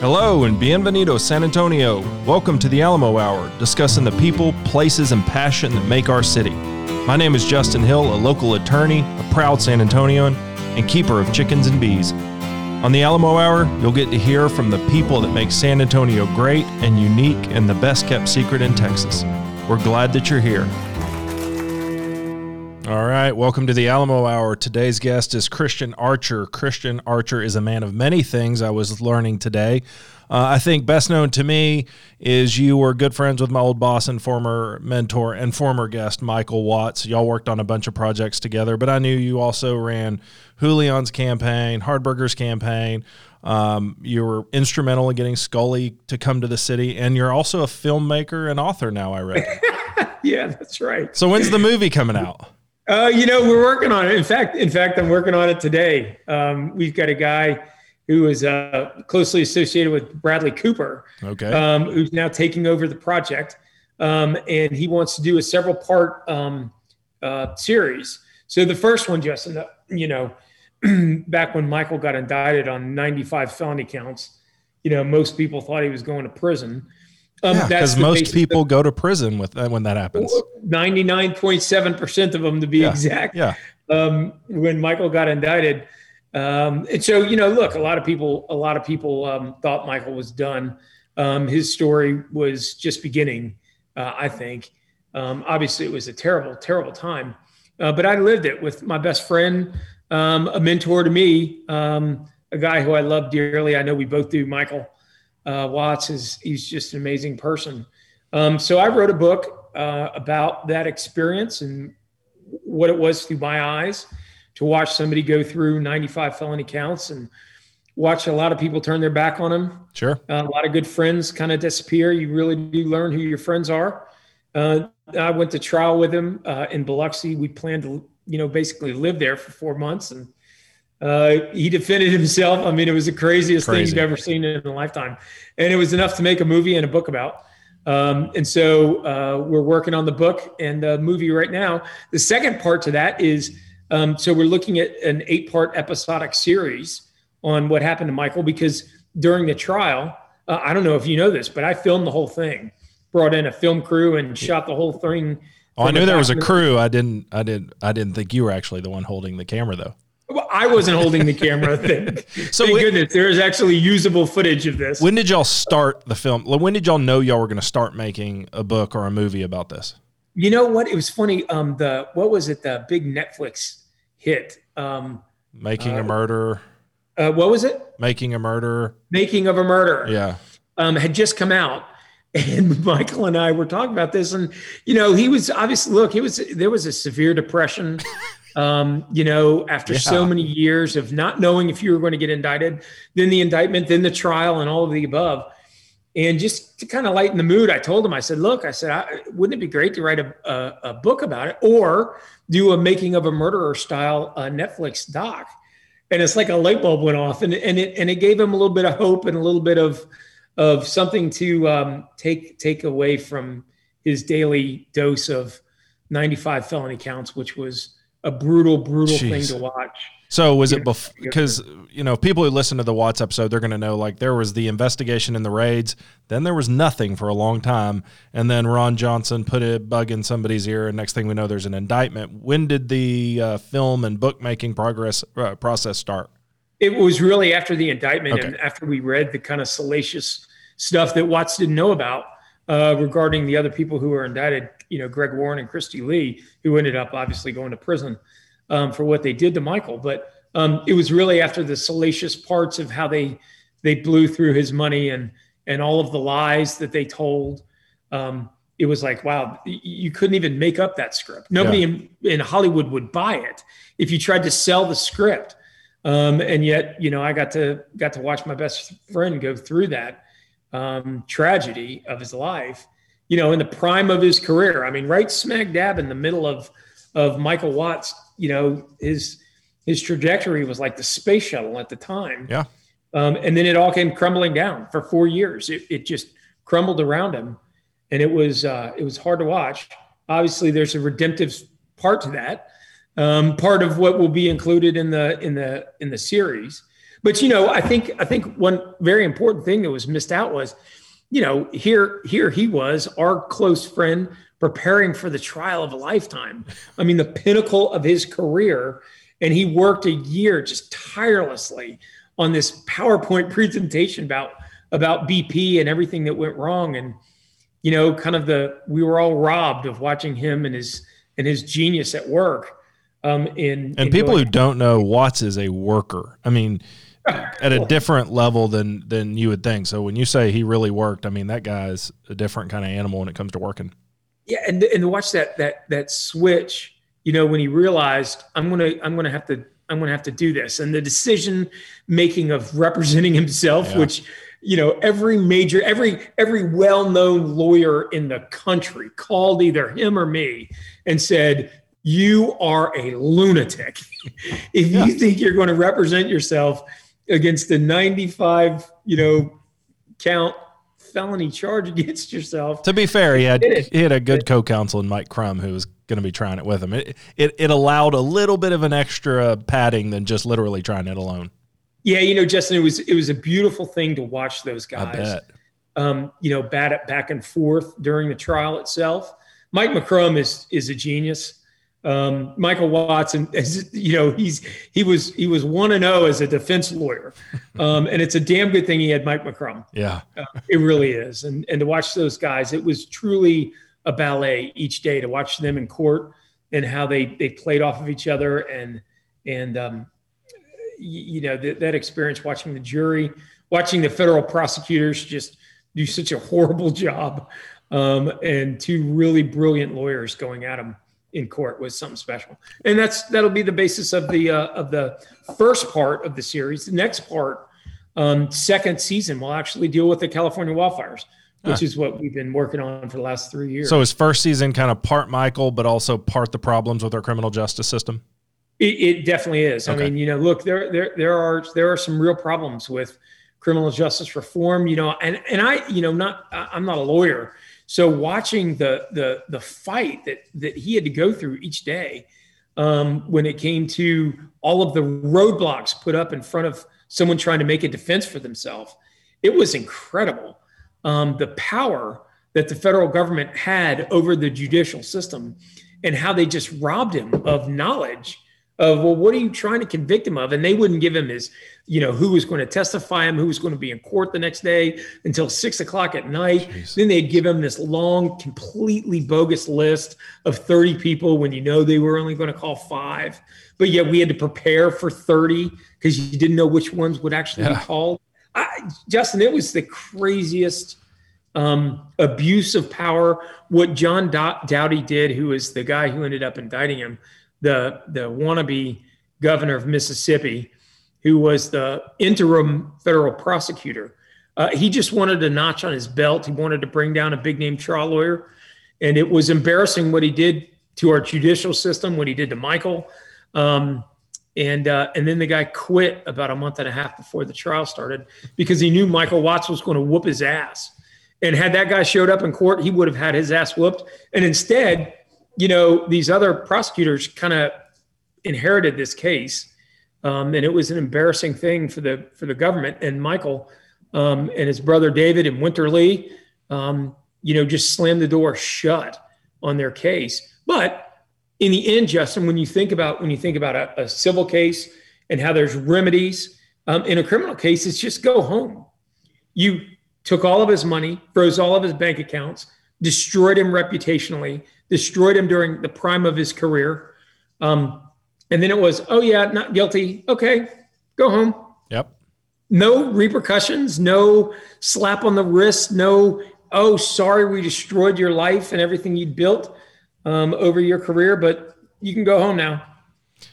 Hello and bienvenido San Antonio. Welcome to the Alamo Hour, discussing the people, places, and passion that make our city. My name is Justin Hill, a local attorney, a proud San Antonioan, and keeper of chickens and bees. On the Alamo Hour, you'll get to hear from the people that make San Antonio great and unique and the best kept secret in Texas. We're glad that you're here. All right, welcome to the Alamo Hour. Today's guest is Christian Archer. Christian Archer is a man of many things, I was learning today. Uh, I think best known to me is you were good friends with my old boss and former mentor and former guest, Mikal Watts. Y'all worked on a bunch of projects together, but I knew you also ran Julian's campaign, Hardberger's campaign. Um, you were instrumental in getting Sculley to come to the city, and you're also a filmmaker and author now, I read. yeah, that's right. So, when's the movie coming out? Uh, you know, we're working on it. In fact, in fact, I'm working on it today. Um, we've got a guy who is uh, closely associated with Bradley Cooper, Okay. um, who's now taking over the project, um, and he wants to do a several part um, uh, series. So the first one, Justin, uh, you know, back when Mikal got indicted on 95 felony counts, you know, most people thought he was going to prison. Um, yeah, because most people go to prison with that when that happens. 99.7% of them to be Yeah. exact Yeah. um, when Mikal got indicted. Um, and so, you know, look, a lot of people, a lot of people um, thought Mikal was done. Um, his story was just beginning, uh, I think. Um, obviously, it was a terrible, terrible time, uh, but I lived it with my best friend, um, a mentor to me, um, a guy who I love dearly. I know we both do. Mikal uh, Watts is he's just an amazing person. Um, so I wrote a book uh, about that experience and what it was through my eyes to watch somebody go through 95 felony counts and watch a lot of people turn their back on him. Sure. Uh, a lot of good friends kind of disappear. You really do learn who your friends are. Uh, I went to trial with him uh, in Biloxi. We planned to, you know, basically live there for four months, and uh, he defended himself. I mean, it was the craziest thing you've ever seen in a lifetime, and it was enough to make a movie and a book about. Um, and so uh, we're working on the book and the movie right now. The second part to that is um, so we're looking at an eight part episodic series on what happened to Mikal because during the trial, uh, I don't know if you know this, but I filmed the whole thing, brought in a film crew and shot the whole thing. Oh, I knew the there was a crew. I didn't. I didn't. I didn't think you were actually the one holding the camera, though. Well, I wasn't holding the camera. Thank, So thank we- goodness there is actually usable footage of this. When did y'all start the film? When did y'all know y'all were going to start making a book or a movie about this? You know what? It was funny. Um, the what was it? The big Netflix hit. Um, Making Uh, a murder. uh, what was it? Making a murder. Making of a Murder. Yeah. um, had just come out. And Mikal and I were talking about this, and you know, he was obviously look. he was there was a severe depression. Um, you know, after so many years of not knowing if you were going to get indicted, then the indictment, then the trial, and all of the above. And just to kind of lighten the mood, I told him, I said, look, I said, I, wouldn't it be great to write a, a, a book about it or do a making of a murderer style uh, Netflix doc? And it's like a light bulb went off and, and it, and it gave him a little bit of hope and a little bit of, of something to um, take, take away from his daily dose of 95 felony counts, which was a brutal, brutal Jeez. thing to watch. So was it Yeah. bef- because you know people who listen to the Watts episode they're going to know like there was the investigation and the raids, then there was nothing for a long time, and then Ron Johnson put a bug in somebody's ear, and next thing we know there's an indictment. When did the uh, film and bookmaking progress uh, process start? It was really after the indictment Okay. and after we read the kind of salacious stuff that Watts didn't know about uh, regarding the other people who were indicted, you know, Greg Warren and Kristy Le, who ended up obviously going to prison um, for what they did to Mikal. But um, it was really after the salacious parts of how they they blew through his money and and all of the lies that they told. Um, it was like, wow, you couldn't even make up that script. Nobody in, in Hollywood would buy it if you tried to sell the script. Um, and yet, you know, I got to got to watch my best friend go through that um, tragedy of his life. You know, in the prime of his career. I mean, right smack dab in the middle of of Mikal Watts. You know, his his trajectory was like the space shuttle at the time. Yeah. Um, and then it all came crumbling down for four years. It, it just crumbled around him, and it was uh, it was hard to watch. Obviously, there's a redemptive part to that. Um, part of what will be included in the in the in the series, But you know, I think I think one very important thing that was missed out was, you know, here here he was, our close friend, preparing for the trial of a lifetime. I mean, the pinnacle of his career, and he worked a year just tirelessly on this PowerPoint presentation about about BP and everything that went wrong, and you know, kind of the we were all robbed of watching him and his and his genius at work. Um, in and in people going- who don't know, Watts is a worker. I mean, at a different level than than you would think. So when you say he really worked, I mean that guy's a different kind of animal when it comes to working. yeah and and watch that that that switch you know when he realized i'm gonna i'm gonna have to i'm gonna have to do this and the decision making of representing himself Yeah. which you know every major every every well-known lawyer in the country called either him or me and said you are a lunatic if Yeah. you think you're going to represent yourself against a 95 you know count felony charge against yourself To be fair, he had he had a good co-counsel in Mike Crum who was going to be trying it with him. It, it it allowed a little bit of an extra padding than just literally trying it alone. Yeah, you know, Justin, it was it was a beautiful thing to watch those guys. Um, you know, bat it back and forth during the trial itself. Mike McCrum is is a genius. Um, Mikal Watson, is, you know, he's he was he was one and zero as a defense lawyer, um, and it's a damn good thing he had Mike McCrum. Yeah. It really is, and and to watch those guys, it was truly a ballet each day to watch them in court and how they they played off of each other and and um, you, you know that, that experience watching the jury, watching the federal prosecutors just do such a horrible job, um, and two really brilliant lawyers going at them in court was something special. And that's that'll be the basis of the uh, of the first part of the series. The next part, um, second season, will actually deal with the California wildfires, which is what we've been working on for the last three years. So his first season kind of part Mikal, but also part the problems with our criminal justice system. It, it definitely is. Okay. I mean, you know, look, there there there are there are some real problems with criminal justice reform. You know, and and I, you know, not I'm not a lawyer, so watching the the the fight that that he had to go through each day um, when it came to all of the roadblocks put up in front of someone trying to make a defense for themselves, it was incredible. Um, the power that the federal government had over the judicial system and how they just robbed him of knowledge of well what are you trying to convict him of and they wouldn't give him his you know who was going to testify him who was going to be in court the next day until six o'clock at night Jeez. then they'd give him this long completely bogus list of 30 people when you know they were only going to call five but yet we had to prepare for 30 because you didn't know which ones would actually Yeah. be called I, justin it was the craziest um, abuse of power. What John Dow- Dowdy did, who is the guy who ended up indicting him, the the wannabe governor of Mississippi, who was the interim federal prosecutor. Uh, he just wanted a notch on his belt. He wanted to bring down a big name trial lawyer, and it was embarrassing what he did to our judicial system, what he did to Mikal. Um, and uh, and then the guy quit about a month and a half before the trial started because he knew Mikal Watts was going to whoop his ass. And had that guy showed up in court, he would have had his ass whooped. And instead, you know, these other prosecutors kind of inherited this case, um, and it was an embarrassing thing for the for the government. And Mikal um, and his brother David and Winter Lee, um, you know, just slammed the door shut on their case. But in the end, Justin, when you think about when you think about a, a civil case and how there's remedies um, in a criminal case, it's just go home. You took all of his money, froze all of his bank accounts, destroyed him reputationally, destroyed him during the prime of his career. Um, and then it was, oh yeah, not guilty. Okay, go home. Yep. No repercussions, no slap on the wrist, no, oh, sorry, we destroyed your life and everything you'd built um, over your career, but you can go home now.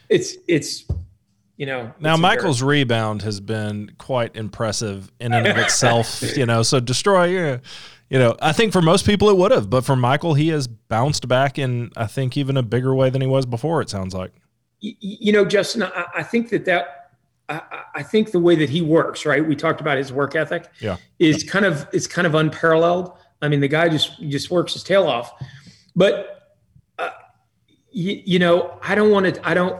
It's, it's, you know. Now Mikal's rebound has been quite impressive in and of itself. you know, so destroy. Yeah, you know, I think for most people it would have, but for Mikal, he has bounced back in I think even a bigger way than he was before. It sounds like. y- y- you know, Justin, I, I think that that I, I- I think the way that he works, right? We talked about his work ethic. Yeah. is kind of it's kind of unparalleled. I mean, the guy just just works his tail off. But uh, you, you know, I don't want to. I don't.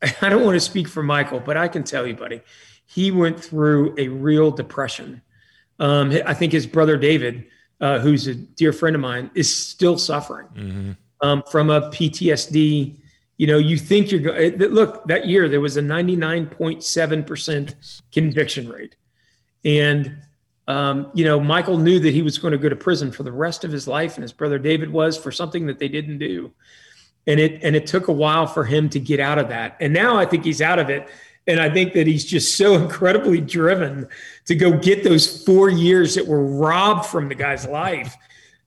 I don't want to speak for Mikal, but I can tell you, buddy, he went through a real depression. Um, I think his brother David, uh, who's a dear friend of mine, is still suffering mm-hmm. um, from a PTSD. You know, you think you're going. Look, that year there was a 99.7 percent conviction rate, and um, you know, Mikal knew that he was going to go to prison for the rest of his life, and his brother David was for something that they didn't do and it and it took a while for him to get out of that and now i think he's out of it and i think that he's just so incredibly driven to go get those four years that were robbed from the guy's life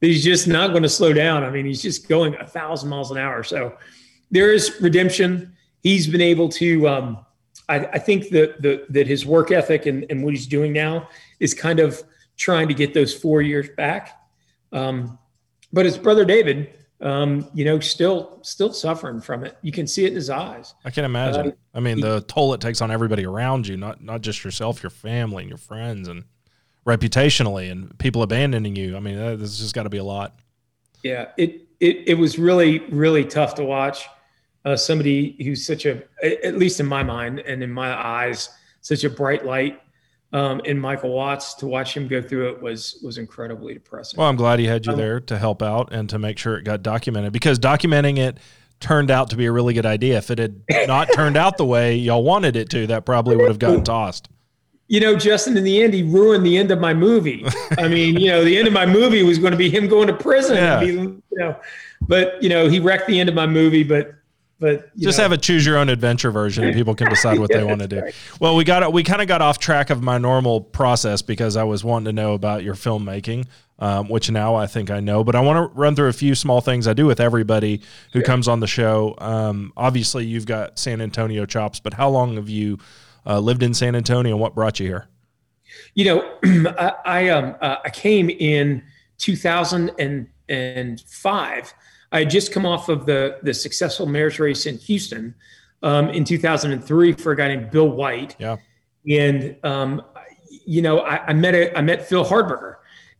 that he's just not going to slow down. I mean he's just going a thousand miles an hour. So there is redemption. He's been able to um, I, I, think that the, that his work ethic and, and what he's doing now is kind of trying to get those four years back. Um, but his brother david um, you know, still still suffering from it. You can see it in his eyes. I can imagine. Uh, I mean, the toll it takes on everybody around you, not not just yourself, your family and your friends, and reputationally, and people abandoning you. I mean, this just got to be a lot. Yeah, it it it was really really tough to watch. Uh, somebody who's such a, at least in my mind and in my eyes, such a bright light um, in Mikal Watts to watch him go through it was was incredibly depressing. Well, I'm glad he had you um, there to help out and to make sure it got documented because documenting it turned out to be a really good idea. If it had not turned out the way y'all wanted it to, that probably would have gotten tossed. You know, Justin, in the end, he ruined the end of my movie. I mean, you know, the end of my movie was going to be him going to prison. Yeah. Be, you know, but you know, he wrecked the end of my movie. But but just know. have a choose your own adventure version and people can decide what yeah, they want to do right. well we got we kind of got off track of my normal process because i was wanting to know about your filmmaking um, which now i think i know but i want to run through a few small things i do with everybody who yeah. comes on the show um, obviously you've got san antonio chops but how long have you uh, lived in san antonio and what brought you here you know i, I um uh, i came in 2005 I had just come off of the the successful mayor's race in Houston um, in 2003 for a guy named Bill White. Yeah. And um, you know, I, I met a, I met Phil Hardberger,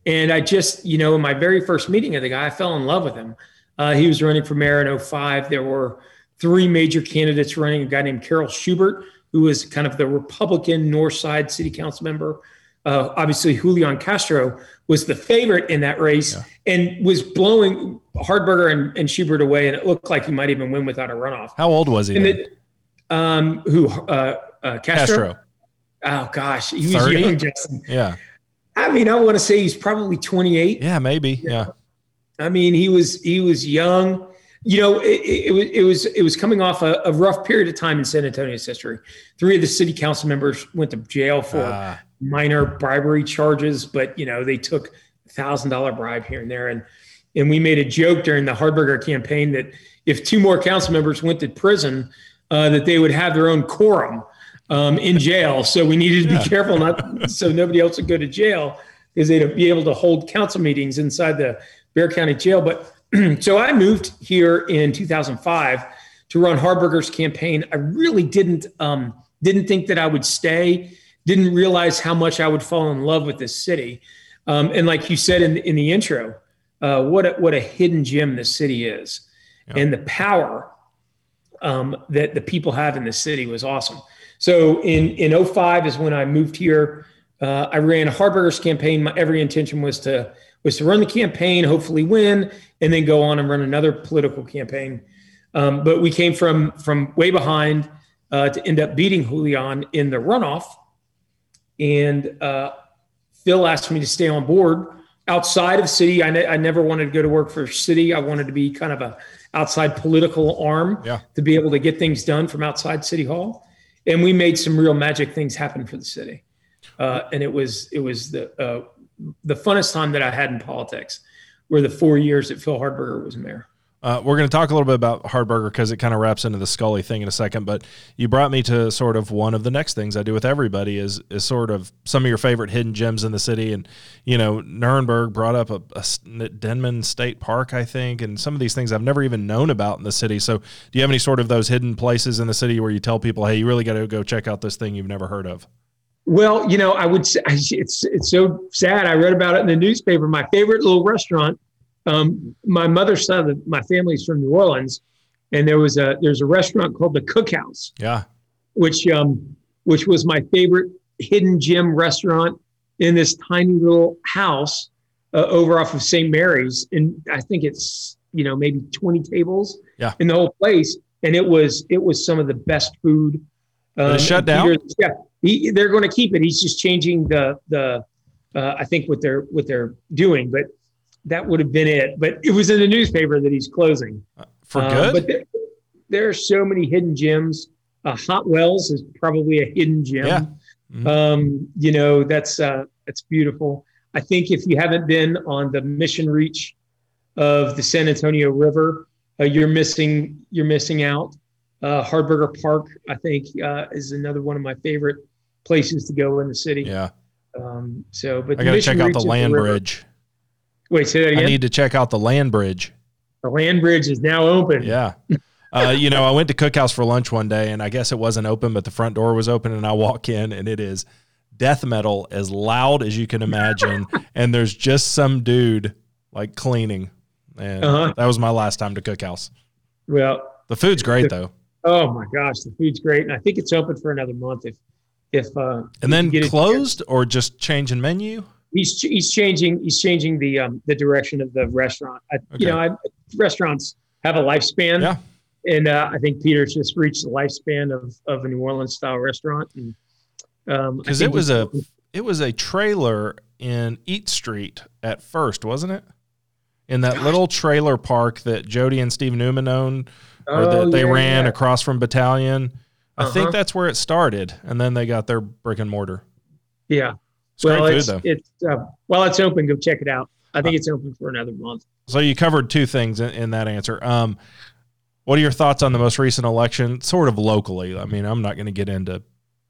and I just you know in my very first meeting of the guy, I fell in love with him. Uh, he was running for mayor in 05. There were three major candidates running. A guy named Carroll Schubert, who was kind of the Republican North Side City Council member. Uh, obviously, Julian Castro was the favorite in that race yeah. and was blowing Hardberger and, and, Schubert away, and it looked like he might even win without a runoff. How old was he? It, um, who? Uh, uh, Castro? Castro? Oh gosh, he was 30? young, Justin. Yeah. I mean, I want to say he's probably 28. Yeah, maybe. Yeah. I mean, he was he was young. You know, it, it, it, it was it was coming off a, a, rough period of time in San Antonio's history. Three of the city council members went to jail for uh, minor bribery charges, but you know they took thousand dollar bribe here and there, and and we made a joke during the Hardberger campaign that if two more council members went to prison, uh, that they would have their own quorum um, in jail. So we needed to be yeah. careful not so nobody else would go to jail because they'd be able to hold council meetings inside the Bexar County Jail. But so I moved here in 2005 to run Hardberger's campaign. I really didn't um, didn't think that I would stay didn't realize how much I would fall in love with this city. Um, and like you said in the, in the intro, uh, what a, what a hidden gem this city is, yeah. and the power um, that the people have in the city was awesome. So in in 05 is when I moved here. Uh, I ran a Hardberger's campaign. My every intention was to was to run the campaign, hopefully win, and then go on and run another political campaign. Um, but we came from from way behind uh, to end up beating Julian in the runoff and uh, Phil asked me to stay on board outside of city. I, ne- I never wanted to go to work for city. I wanted to be kind of a outside political arm yeah. to be able to get things done from outside city hall. And we made some real magic things happen for the city. Uh, and it was it was the uh, the funnest time that I had in politics, were the four years that Phil Hardberger was mayor. Uh, we're going to talk a little bit about Hardberger because it kind of wraps into the Sculley thing in a second. But you brought me to sort of one of the next things I do with everybody is is sort of some of your favorite hidden gems in the city. And you know, Nirenberg brought up a, a Denman Estate Park, I think, and some of these things I've never even known about in the city. So, do you have any sort of those hidden places in the city where you tell people, "Hey, you really got to go check out this thing you've never heard of"? Well, you know, I would it's it's so sad. I read about it in the newspaper. My favorite little restaurant um, my mother's side of my family's from New Orleans, and there was a there's a restaurant called the Cookhouse, Yeah. which um which was my favorite hidden gem restaurant in this tiny little house uh, over off of St. Mary's, and I think it's you know maybe 20 tables Yeah. in the whole place, and it was it was some of the best food. It's shut down? Peter, yeah, he, they're going to keep it. He's just changing the the uh, I think what they're what they're doing, but that would have been it. But it was in the newspaper that he's closing. For Uh, good? But there, there are so many hidden gems. Uh, Hot Wells is probably a hidden gem. Yeah. Mhm. Um, you know, that's uh, that's beautiful. I think if you haven't been on the Mission Reach of the San Antonio River, uh, you're missing you're missing out. Uh, Hardberger Park, I think, uh, is another one of my favorite places to go in the city. yeah. Um, so, but I got to check out the land river- bridge. Wait, say that again. I need to check out the land bridge. the land bridge is now open. Yeah. Uh, you know, I went to Cookhouse for lunch one day and I guess it wasn't open, but the front door was open and I walk in and it is death metal as loud as you can imagine. and there's just some dude like cleaning. And Uh-huh. that was my last time to Cookhouse. Well, The food's great though. Oh my gosh, the food's great, and I think it's open for another month if if uh, And then closed or just changing menu? He's he's changing he's changing the um the direction of the restaurant. I, Okay. You know, I, restaurants have a lifespan, Yeah. and uh, I think Peter's just reached the lifespan of of a New Orleans style restaurant, and um, Because think it was a it was a trailer in Eat Street at first, wasn't it? In that Gosh. little trailer park that Jody and Steve Newman owned, or Oh, that they yeah, ran yeah. across from Battalion. I think Uh-huh. that's where it started, and then they got their brick and mortar. Yeah, It's well, it's food it's uh, while it's open, go check it out. I think it's open for another month. So you covered two things in, in that answer. Um, what are your thoughts on the most recent election, sort of locally? I mean, I'm not going to get into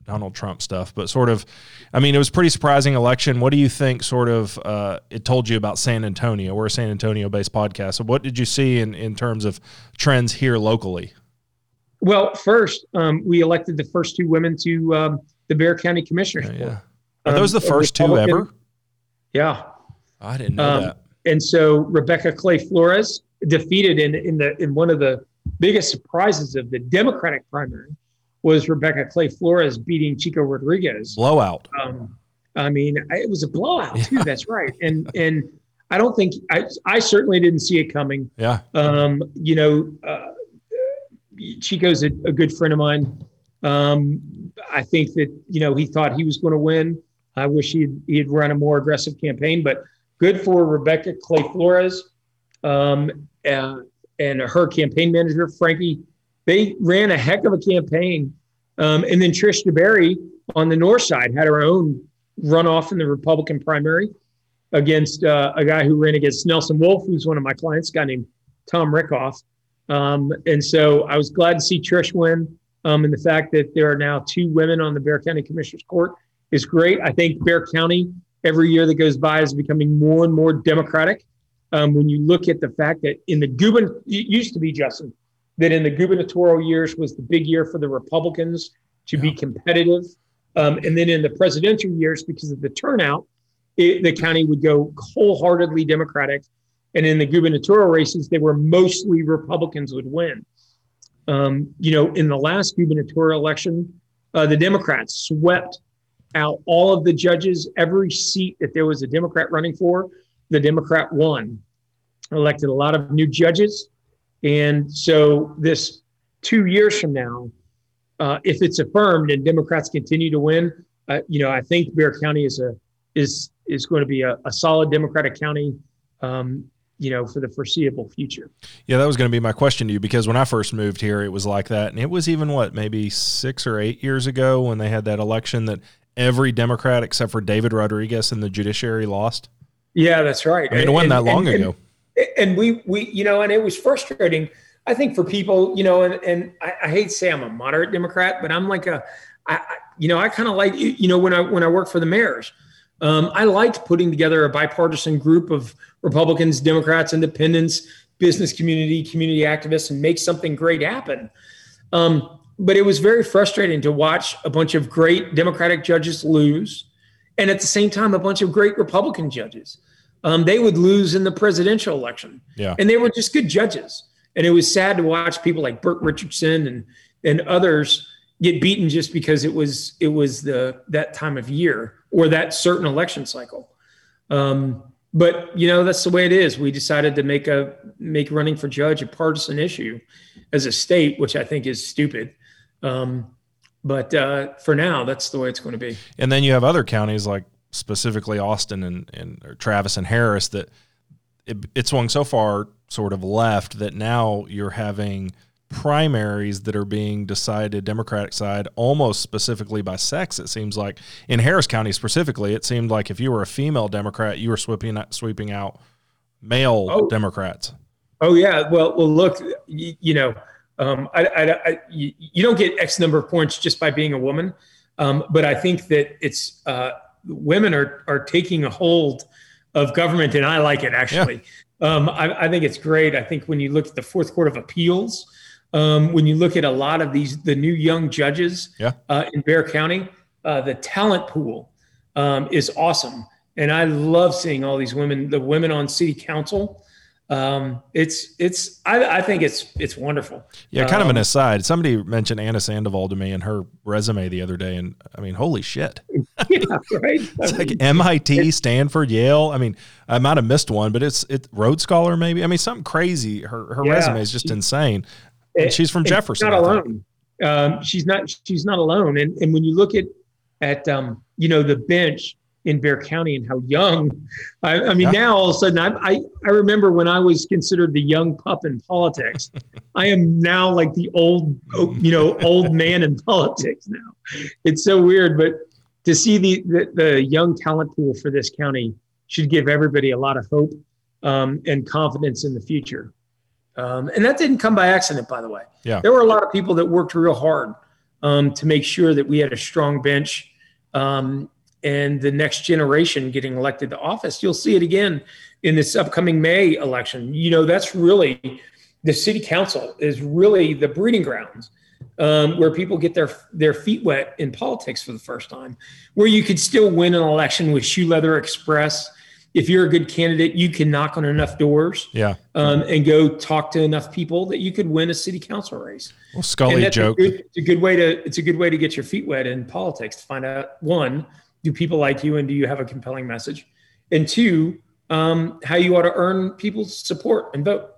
Donald Trump stuff, but sort of, I mean, it was pretty surprising election. What do you think? Sort of, uh, it told you about San Antonio. We're a San Antonio-based podcast. So, what did you see in in terms of trends here locally? Well, first, um, we elected the first two women to um, the Bexar County Commissioners Yeah, yeah. Are those the Um, first two ever? Yeah. I didn't know Um, that. and so Rebecca Clay Flores defeated in in the in one of the biggest surprises of the Democratic primary was Rebecca Clay Flores beating Chico Rodriguez. Blowout. Um, I mean, I- it was a blowout too. That's right. And and I don't think I I certainly didn't see it coming. Yeah. Um, you know, uh, Chico's a, a good friend of mine. Um, I think that you know he thought he was going to win. I wish he'd, he had run a more aggressive campaign, but good for Rebecca Clay Flores um, uh, and her campaign manager Frankie. They ran a heck of a campaign, um, and then Trish DeBerry on the north side had her own runoff in the Republican primary against uh, a guy who ran against Nelson Wolff, who's one of my clients, a guy named Tom Rickhoff. Um, and so I was glad to see Trish win. Um, and the fact that there are now two women on the Bexar County Commissioners Court is great. I think Bexar County, every year that goes by, is becoming more and more Democratic. Um, when you look at the fact that in the gubern, it used to be Justin, that in the gubernatorial years was the big year for the Republicans to be competitive. Um, and then in the presidential years, because of the turnout, it, the county would go wholeheartedly Democratic. And in the gubernatorial races, they were mostly Republicans would win. Um, you know, in the last gubernatorial election, uh, the Democrats swept out all of the judges. Every seat that there was a Democrat running for, the Democrat won. Elected a lot of new judges. And so, this two years from now, uh, if it's affirmed and Democrats continue to win, uh, you know, I think Bexar County is a is is going to be a, a solid Democratic county, um, you know, for the foreseeable future. Yeah, that was going to be my question to you because when I first moved here, it was like that. And it was even what, maybe six or eight years ago when they had that election that every Democrat except for David Rodriguez in the judiciary lost. Yeah, that's right. I mean, it wasn't that long and, ago. And, and we we you know, and it was frustrating. I think for people, you know, and and I, I hate to say I'm a moderate Democrat, but I'm like a, I, I you know, I kind of like you know when I when I work for the mayors. Um, I liked putting together a bipartisan group of Republicans, Democrats, Independents, business community, community activists, and make something great happen. Um, but it was very frustrating to watch a bunch of great Democratic judges lose, and at the same time, a bunch of great Republican judges. Um, they would lose in the presidential election, Yeah. and they were just good judges. And it was sad to watch people like Bert Richardson and and others get beaten just because it was it was the that time of year or that certain election cycle. Um, but you know that's the way it is. We decided to make a make running for judge a partisan issue as a state, which I think is stupid. Um, but uh, for now, that's the way it's going to be. And then you have other counties like specifically Austin and, and Travis and Harris that it, it swung so far sort of left that now you're having primaries that are being decided Democratic side almost specifically by sex. It seems like in Harris County specifically, it seemed like if you were a female Democrat, you were sweeping sweeping out male oh. Democrats. Oh yeah, well, well, look, you, you know, um, I, I, I, you don't get X number of points just by being a woman, um, but I think that it's uh, women are are taking a hold of government, and I like it actually. Yeah. Um, I, I, think it's great. I think when you look at the fourth court of appeals, um, when you look at a lot of these the new young judges yeah. uh, in Bexar County, uh, the talent pool um, is awesome, and I love seeing all these women. The women on city council um, it's it's I, I, think it's it's wonderful. Yeah, kind of an um, aside. Somebody mentioned Ana Sandoval to me in her resume the other day, and I mean, holy shit! yeah, right. it's like MIT, Stanford, Yale. I mean, I might have missed one, but it's it Rhodes Scholar maybe. I mean, something crazy. Her her yeah, resume is just she, insane. And she's from Jefferson. She's not alone. Um, she's not she's not alone. And and when you look at at um, you know the bench in Bexar County and how young. I, I mean, yeah. now all of a sudden, I, I, I remember when I was considered the young pup in politics. I am now like the old, you know, old man in politics now. It's so weird, but to see the, the, the young talent pool for this county should give everybody a lot of hope um, and confidence in the future. Um, and that didn't come by accident, by the way. Yeah. There were a lot of people that worked real hard um, to make sure that we had a strong bench um, and the next generation getting elected to office. You'll see it again in this upcoming May election. You know, that's really the city council is really the breeding grounds um, where people get their their feet wet in politics for the first time, where you could still win an election with shoe leather express. If you're a good candidate, you can knock on enough doors, yeah, um, and go talk to enough people that you could win a city council race. Well, Sculley joke. It's a good way to it's a good way to get your feet wet in politics to find out one do people like you and do you have a compelling message? And two, um, how you ought to earn people's support and vote.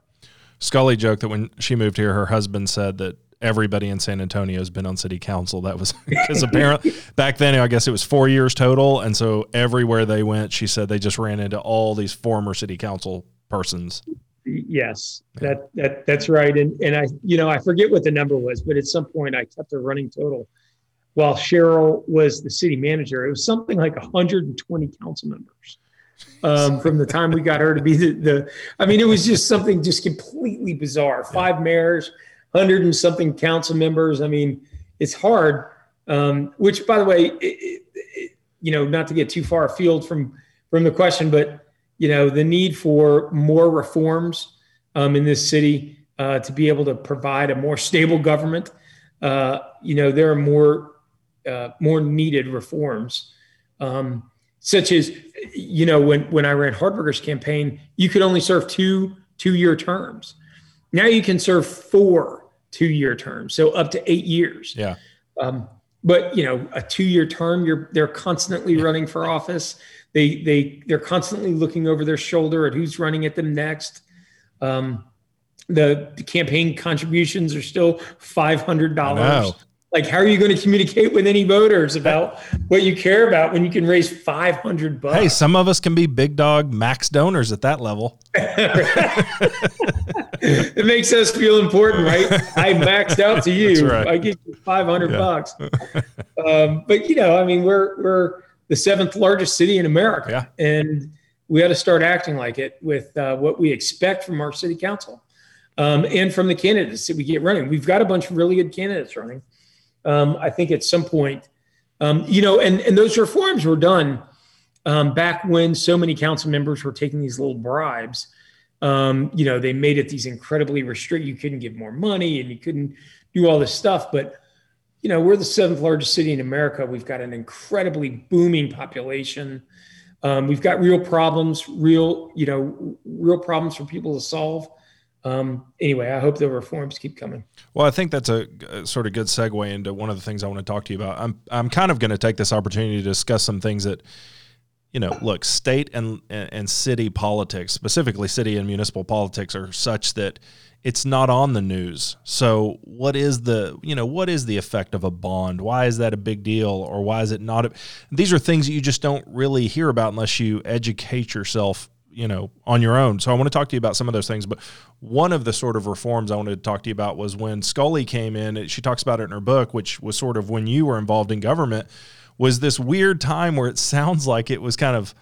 Sculley joked that when she moved here, her husband said that everybody in San Antonio has been on city council. That was because apparently back then, I guess it was four years total. And so everywhere they went, she said they just ran into all these former city council persons. Yes, that, that that's right. And, and I, you know, I forget what the number was, but at some point I kept a running total while Sheryl was the city manager. It was something like 120 council members um, from the time we got her to be the, the, I mean, it was just something just completely bizarre. Five mayors, hundred and something council members. I mean, it's hard. Um, which, by the way, it, it, you know, not to get too far afield from from the question, but you know, the need for more reforms um, in this city uh, to be able to provide a more stable government. Uh, you know, there are more uh, more needed reforms, um, such as you know when when I ran Hardberger's campaign, you could only serve two two year terms. Now you can serve four two year terms, so up to eight years. Yeah. Um, but you know, a two year term, you're they're constantly running for office. They they they're constantly looking over their shoulder at who's running at them next. Um, the, the campaign contributions are still five hundred dollars like how are you going to communicate with any voters about what you care about when you can raise 500 bucks? Hey some of us can be big dog max donors at that level. It makes us feel important right? I maxed out to you. Right. i give you 500 yeah. bucks. Um, but you know i mean we're we're the seventh largest city in america yeah. and we got to start acting like it with uh, what we expect from our city council um, and from the candidates that we get running. We've got a bunch of really good candidates running um, I think at some point, um, you know, and, and those reforms were done um, back when so many council members were taking these little bribes. Um, you know, they made it these incredibly restricted. You couldn't give more money and you couldn't do all this stuff. But, you know, we're the seventh largest city in America. We've got an incredibly booming population. Um, we've got real problems, real, you know, real problems for people to solve. Um, anyway, I hope the reforms keep coming. Well, I think that's a, a, sort of good segue into one of the things I want to talk to you about. I'm I'm kind of going to take this opportunity to discuss some things that, you know, look, state and and city politics, specifically city and municipal politics, are such that it's not on the news. So, what is the you know what is the effect of a bond? Why is that a big deal, or why is it not? A, these are things that you just don't really hear about unless you educate yourself you know on your own. So i want to talk to you about some of those things but one of the sort of reforms i wanted to talk to you about was when sculley came in she talks about it in her book which was sort of when you were involved in government was this weird time where it sounds like it was kind of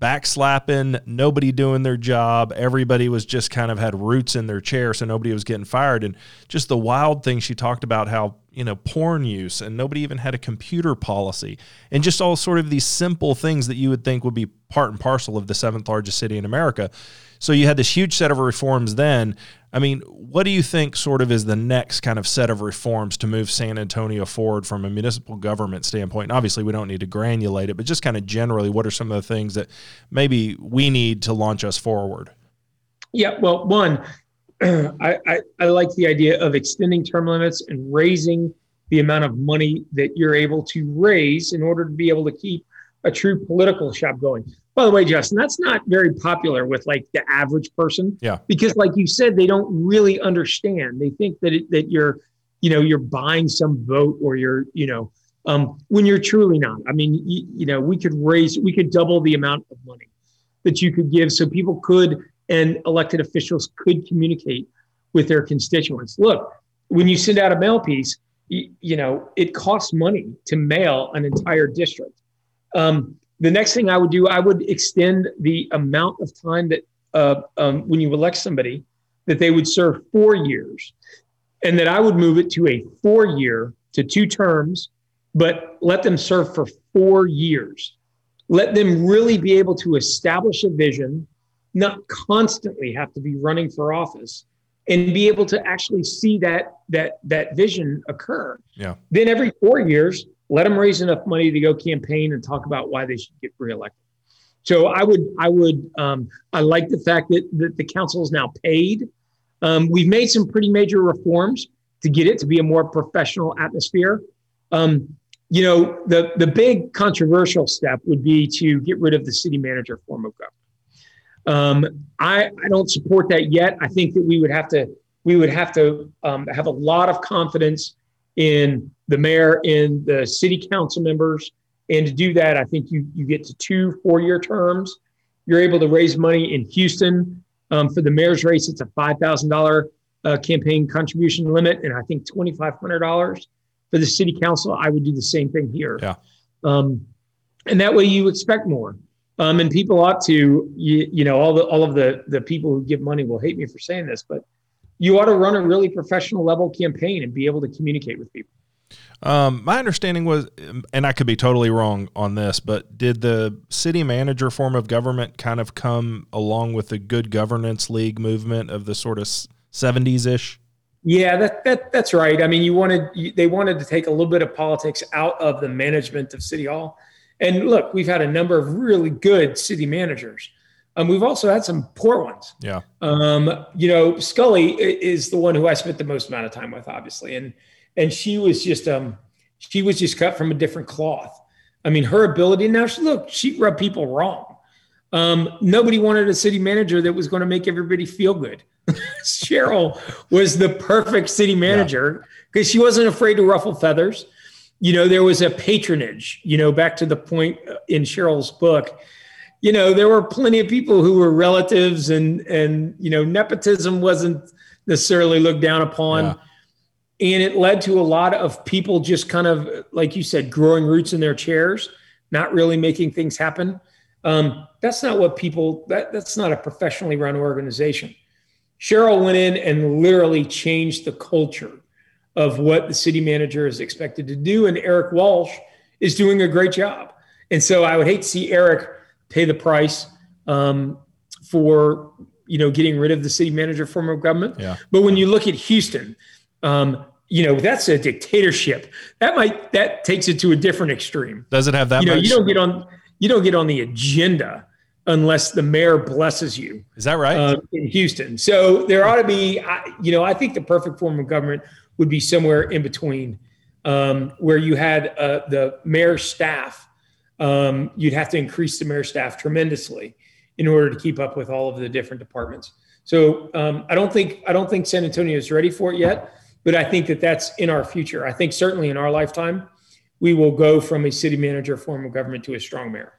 backslapping, nobody doing their job. Everybody was just kind of had roots in their chair, so nobody was getting fired. And just the wild thing she talked about how, you know, porn use and nobody even had a computer policy and just all sort of these simple things that you would think would be part and parcel of the seventh largest city in America. So you had this huge set of reforms then. I mean, what do you think sort of is the next kind of set of reforms to move San Antonio forward from a municipal government standpoint? And obviously, we don't need to granulate it, but just kind of generally, what are some of the things that maybe we need to launch us forward? Yeah, well, one, I, I, I like the idea of extending term limits and raising the amount of money that you're able to raise in order to be able to keep a true political shop going. By the way, Justin, that's not very popular with like the average person. Yeah. Because, like you said, they don't really understand. They think that it, that you're, you know, you're buying some vote or you're, you know, um, when you're truly not. I mean, you, you know, we could raise, we could double the amount of money that you could give, so people could and elected officials could communicate with their constituents. Look, when you send out a mail piece, you, you know, it costs money to mail an entire district. Um, the next thing I would do, I would extend the amount of time that uh, um, when you elect somebody, that they would serve four years, and that I would move it to a four year to two terms, but let them serve for four years. Let them really be able to establish a vision, not constantly have to be running for office, and be able to actually see that that that vision occur. Yeah. Then every four years, let them raise enough money to go campaign and talk about why they should get reelected. So I would, I would, um, I like the fact that, that the council is now paid. Um, we've made some pretty major reforms to get it to be a more professional atmosphere. Um, you know, the the big controversial step would be to get rid of the city manager form of government. Um, I I don't support that yet. I think that we would have to we would have to um, have a lot of confidence in the mayor and the city council members. And to do that, I think you, you get to two four year terms. You're able to raise money in Houston. Um, for the mayor's race, it's a $5,000 uh, campaign contribution limit, and I think $2,500 for the city council. I would do the same thing here. Yeah. Um, and that way you expect more. Um, and people ought to, you, you know, all the all of the the people who give money will hate me for saying this, but you ought to run a really professional level campaign and be able to communicate with people. Um, my understanding was, and I could be totally wrong on this, but did the city manager form of government kind of come along with the good governance league movement of the sort of 70s ish? Yeah, that, that that's right. I mean, you wanted you, they wanted to take a little bit of politics out of the management of City Hall. And look, we've had a number of really good city managers. Um, we've also had some poor ones. Yeah. Um, you know, Sculley is the one who I spent the most amount of time with, obviously, and and she was just um, she was just cut from a different cloth. I mean, her ability now. She, look, she rubbed people wrong. Um, nobody wanted a city manager that was going to make everybody feel good. Sheryl was the perfect city manager because yeah. she wasn't afraid to ruffle feathers. You know, there was a patronage. You know, back to the point in Sheryl's book you know, there were plenty of people who were relatives and and you know, nepotism wasn't necessarily looked down upon. Yeah. And it led to a lot of people just kind of, like you said, growing roots in their chairs, not really making things happen. Um, that's not what people, that, that's not a professionally run organization. Sheryl went in and literally changed the culture of what the city manager is expected to do. And Erik Walsh is doing a great job. And so I would hate to see Erik pay the price um, for you know getting rid of the city manager form of government. Yeah. But when you look at Houston, um, you know that's a dictatorship. That might that takes it to a different extreme. Does it have that? You know, much? you don't get on you don't get on the agenda unless the mayor blesses you. Is that right? Uh, in Houston. So there ought to be, you know, I think the perfect form of government would be somewhere in between, um, where you had uh, the mayor's staff. Um, you'd have to increase the mayor's staff tremendously in order to keep up with all of the different departments. So um, I don't think I don't think San Antonio is ready for it yet, but I think that that's in our future. I think certainly in our lifetime, we will go from a city manager form of government to a strong mayor.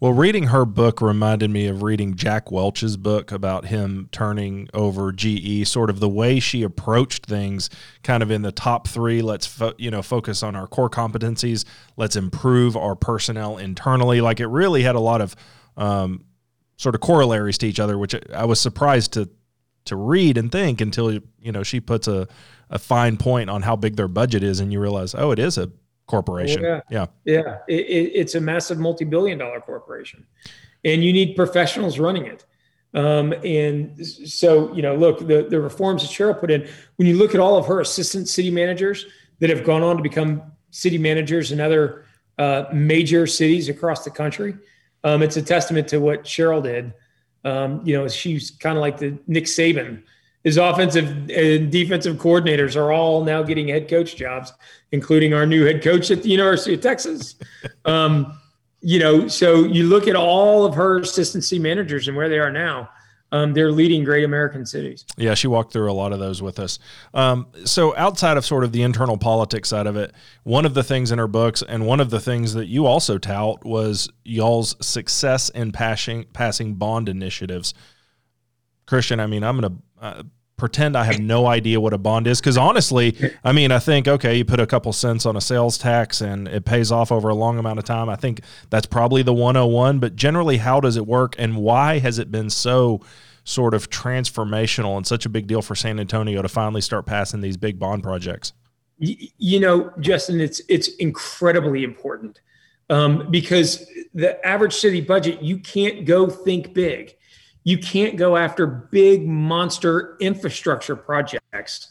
Well, reading her book reminded me of reading Jack Welch's book about him turning over GE, sort of the way she approached things, kind of in the top three. Let's fo- you know focus on our core competencies. Let's improve our personnel internally. Like it really had a lot of um, sort of corollaries to each other, which I was surprised to to read and think until you know she puts a a fine point on how big their budget is, and you realize, oh, it is a corporation. yeah, yeah, yeah. It, it, it's a massive multi-billion-dollar corporation, and you need professionals running it. Um, and so, you know, look, the the reforms that Sheryl put in. When you look at all of her assistant city managers that have gone on to become city managers in other uh, major cities across the country, um, it's a testament to what Sheryl did. Um, you know, she's kind of like the Nick Saban his offensive and defensive coordinators are all now getting head coach jobs, including our new head coach at the University of Texas. Um, you know, so you look at all of her assistancy managers and where they are now. Um, they're leading great American cities. Yeah, she walked through a lot of those with us. Um, so, outside of sort of the internal politics side of it, one of the things in her books and one of the things that you also tout was y'all's success in passing passing bond initiatives. Christian, I mean, I'm going to uh, pretend I have no idea what a bond is because honestly, I mean, I think okay, you put a couple cents on a sales tax and it pays off over a long amount of time. I think that's probably the 101, but generally, how does it work and why has it been so sort of transformational and such a big deal for San Antonio to finally start passing these big bond projects? You know, Justin, it's it's incredibly important um, because the average city budget you can't go think big you can't go after big monster infrastructure projects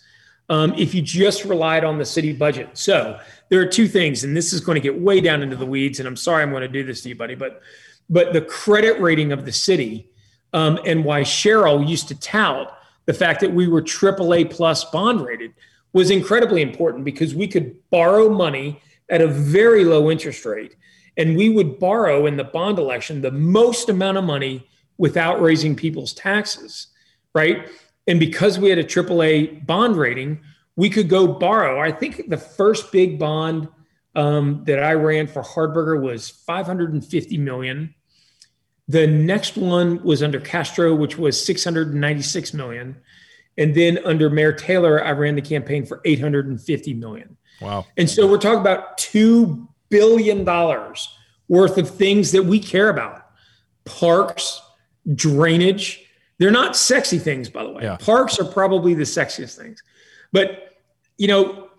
um, if you just relied on the city budget. So there are two things, and this is going to get way down into the weeds. And I'm sorry I'm going to do this to you, buddy, but but the credit rating of the city um, and why Sheryl used to tout the fact that we were AAA plus bond rated was incredibly important because we could borrow money at a very low interest rate, and we would borrow in the bond election the most amount of money without raising people's taxes, right? And because we had a AAA bond rating, we could go borrow. I think the first big bond um, that I ran for Hardberger was 550 million. The next one was under Castro, which was 696 million. And then under Mayor Taylor, I ran the campaign for 850 million. Wow. And so we're talking about $2 billion worth of things that we care about parks, drainage. They're not sexy things, by the way. Yeah. Parks are probably the sexiest things. But, you know,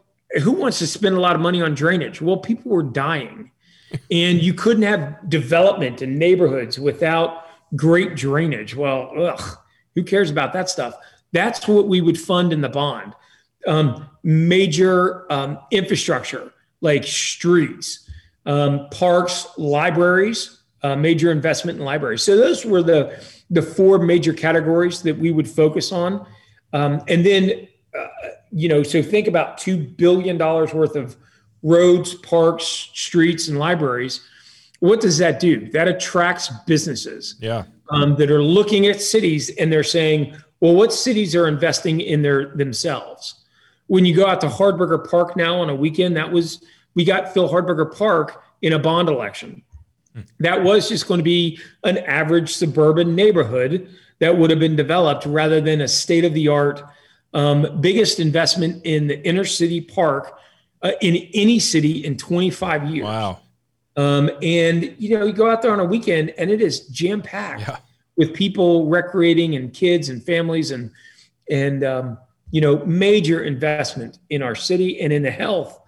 who wants to spend a lot of money on drainage? Well, people were dying. and you couldn't have development in neighborhoods without great drainage. Well, ugh, who cares about that stuff? That's what we would fund in the bond. Um, major um, infrastructure like streets, um, parks, libraries, uh, major investment in libraries. So those were the the four major categories that we would focus on, um, and then uh, you know, so think about two billion dollars worth of roads, parks, streets, and libraries. What does that do? That attracts businesses. Yeah. Um, that are looking at cities and they're saying, well, what cities are investing in their themselves? When you go out to Hardberger Park now on a weekend, that was we got Phil Hardberger Park in a bond election that was just going to be an average suburban neighborhood that would have been developed rather than a state of the art um, biggest investment in the inner city park uh, in any city in 25 years. Wow. Um, and you know, you go out there on a weekend and it is jam packed yeah. with people recreating and kids and families and and um, you know, major investment in our city and in the health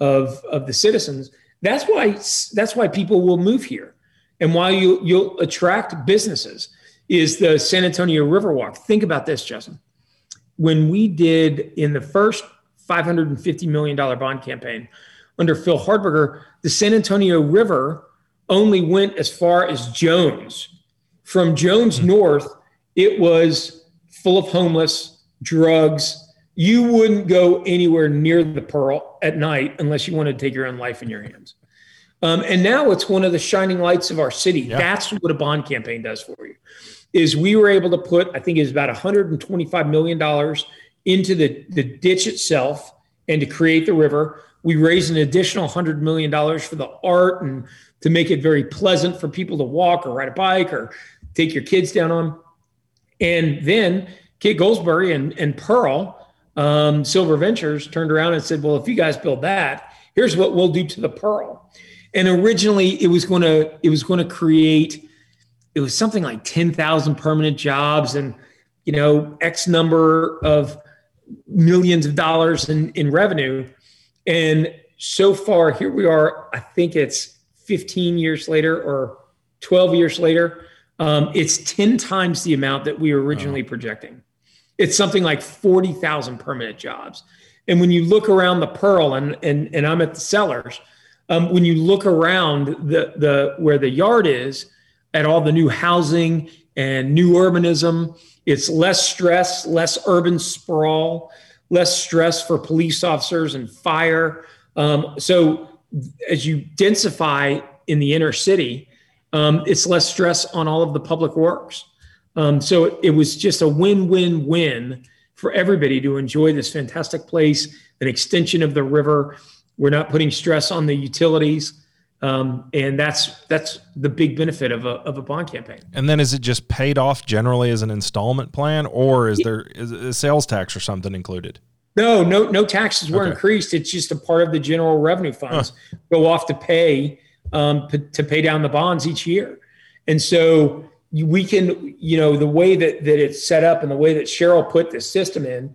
of of the citizens. That's why that's why people will move here, and why you you'll attract businesses is the San Antonio Riverwalk. Think about this, Justin. When we did in the first 550 million dollar bond campaign under Phil Hardberger, the San Antonio River only went as far as Jones. From Jones. North, it was full of homeless, drugs. You wouldn't go anywhere near the Pearl at night unless you wanted to take your own life in your hands. Um, and now it's one of the shining lights of our city. Yeah. That's what a bond campaign does for you. Is we were able to put, I think it was about 125 million dollars into the, the ditch itself and to create the river. We raised an additional $100 million for the art and to make it very pleasant for people to walk or ride a bike or take your kids down on. And then Kate Goldsbury and, and Pearl, um, Silver Ventures, turned around and said, Well, if you guys build that, here's what we'll do to the Pearl. And originally it was going to it was going to create it was something like 10,000 permanent jobs and you know X number of millions of dollars in, in revenue. And so far, here we are, I think it's 15 years later or 12 years later. Um, it's 10 times the amount that we were originally projecting. It's something like 40,000 permanent jobs. And when you look around the Pearl, and, and, and I'm at the cellars, um, when you look around the, the where the yard is at all the new housing and new urbanism, it's less stress, less urban sprawl, less stress for police officers and fire. Um, so as you densify in the inner city, um, it's less stress on all of the public works. Um, so it, it, was just a win-win-win for everybody to enjoy this fantastic place, an extension of the river. We're not putting stress on the utilities. Um, and that's that's the big benefit of a, of a bond campaign. And then is it just paid off generally as an installment plan, or is there is a sales tax or something included? No, no, no taxes were okay. increased. It's just a part of the general revenue funds huh. go off to pay um, p- to pay down the bonds each year, and so we can, you know, the way that that it's set up and the way that Sheryl put this system in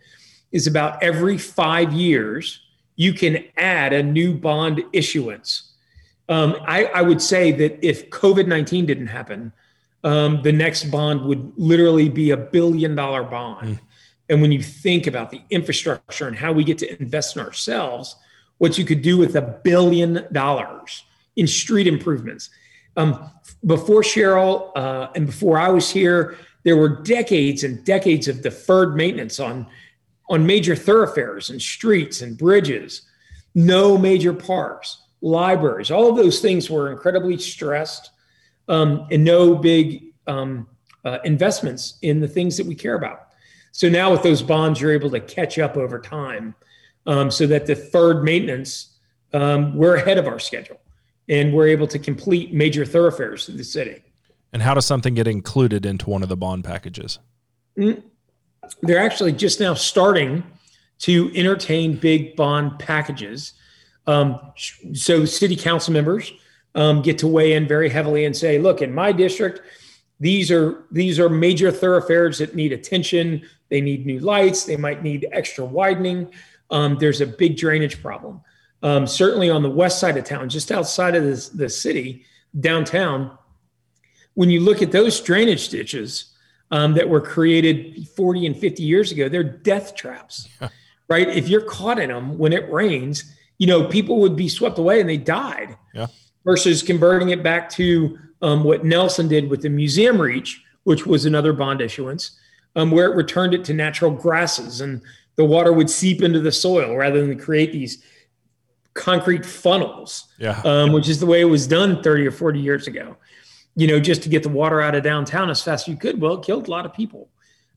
is about every five years you can add a new bond issuance um, I, I, would say that if COVID 19 didn't happen, um, the next bond would literally be a billion dollar bond. Mm. And when you think about the infrastructure and how we get to invest in ourselves, what you could do with a billion dollars in street improvements. Um, before Sheryl uh, and before I was here, there were decades and decades of deferred maintenance on, on major thoroughfares and streets and bridges, no major parks libraries, all of those things were incredibly stressed um, and no big um, uh, investments in the things that we care about. So now with those bonds, you're able to catch up over time um, so that deferred maintenance, um, we're ahead of our schedule and we're able to complete major thoroughfares in the city. And how does something get included into one of the bond packages? Mm, they're actually just now starting to entertain big bond packages um, so city council members um, get to weigh in very heavily and say, look, in my district, these are these are major thoroughfares that need attention. They need new lights. They might need extra widening. Um, there's a big drainage problem. Um, certainly on the west side of town, just outside of this, the city, downtown, when you look at those drainage ditches um, that were created 40 and 50 years ago, they're death traps, right? If you're caught in them when it rains, you know, people would be swept away and they died. Yeah. Versus converting it back to um, what Nelson did with the museum reach, which was another bond issuance, um, where it returned it to natural grasses and the water would seep into the soil rather than create these concrete funnels, yeah. um, which is the way it was done 30 or 40 years ago. You know, just to get the water out of downtown as fast as you could. Well, it killed a lot of people.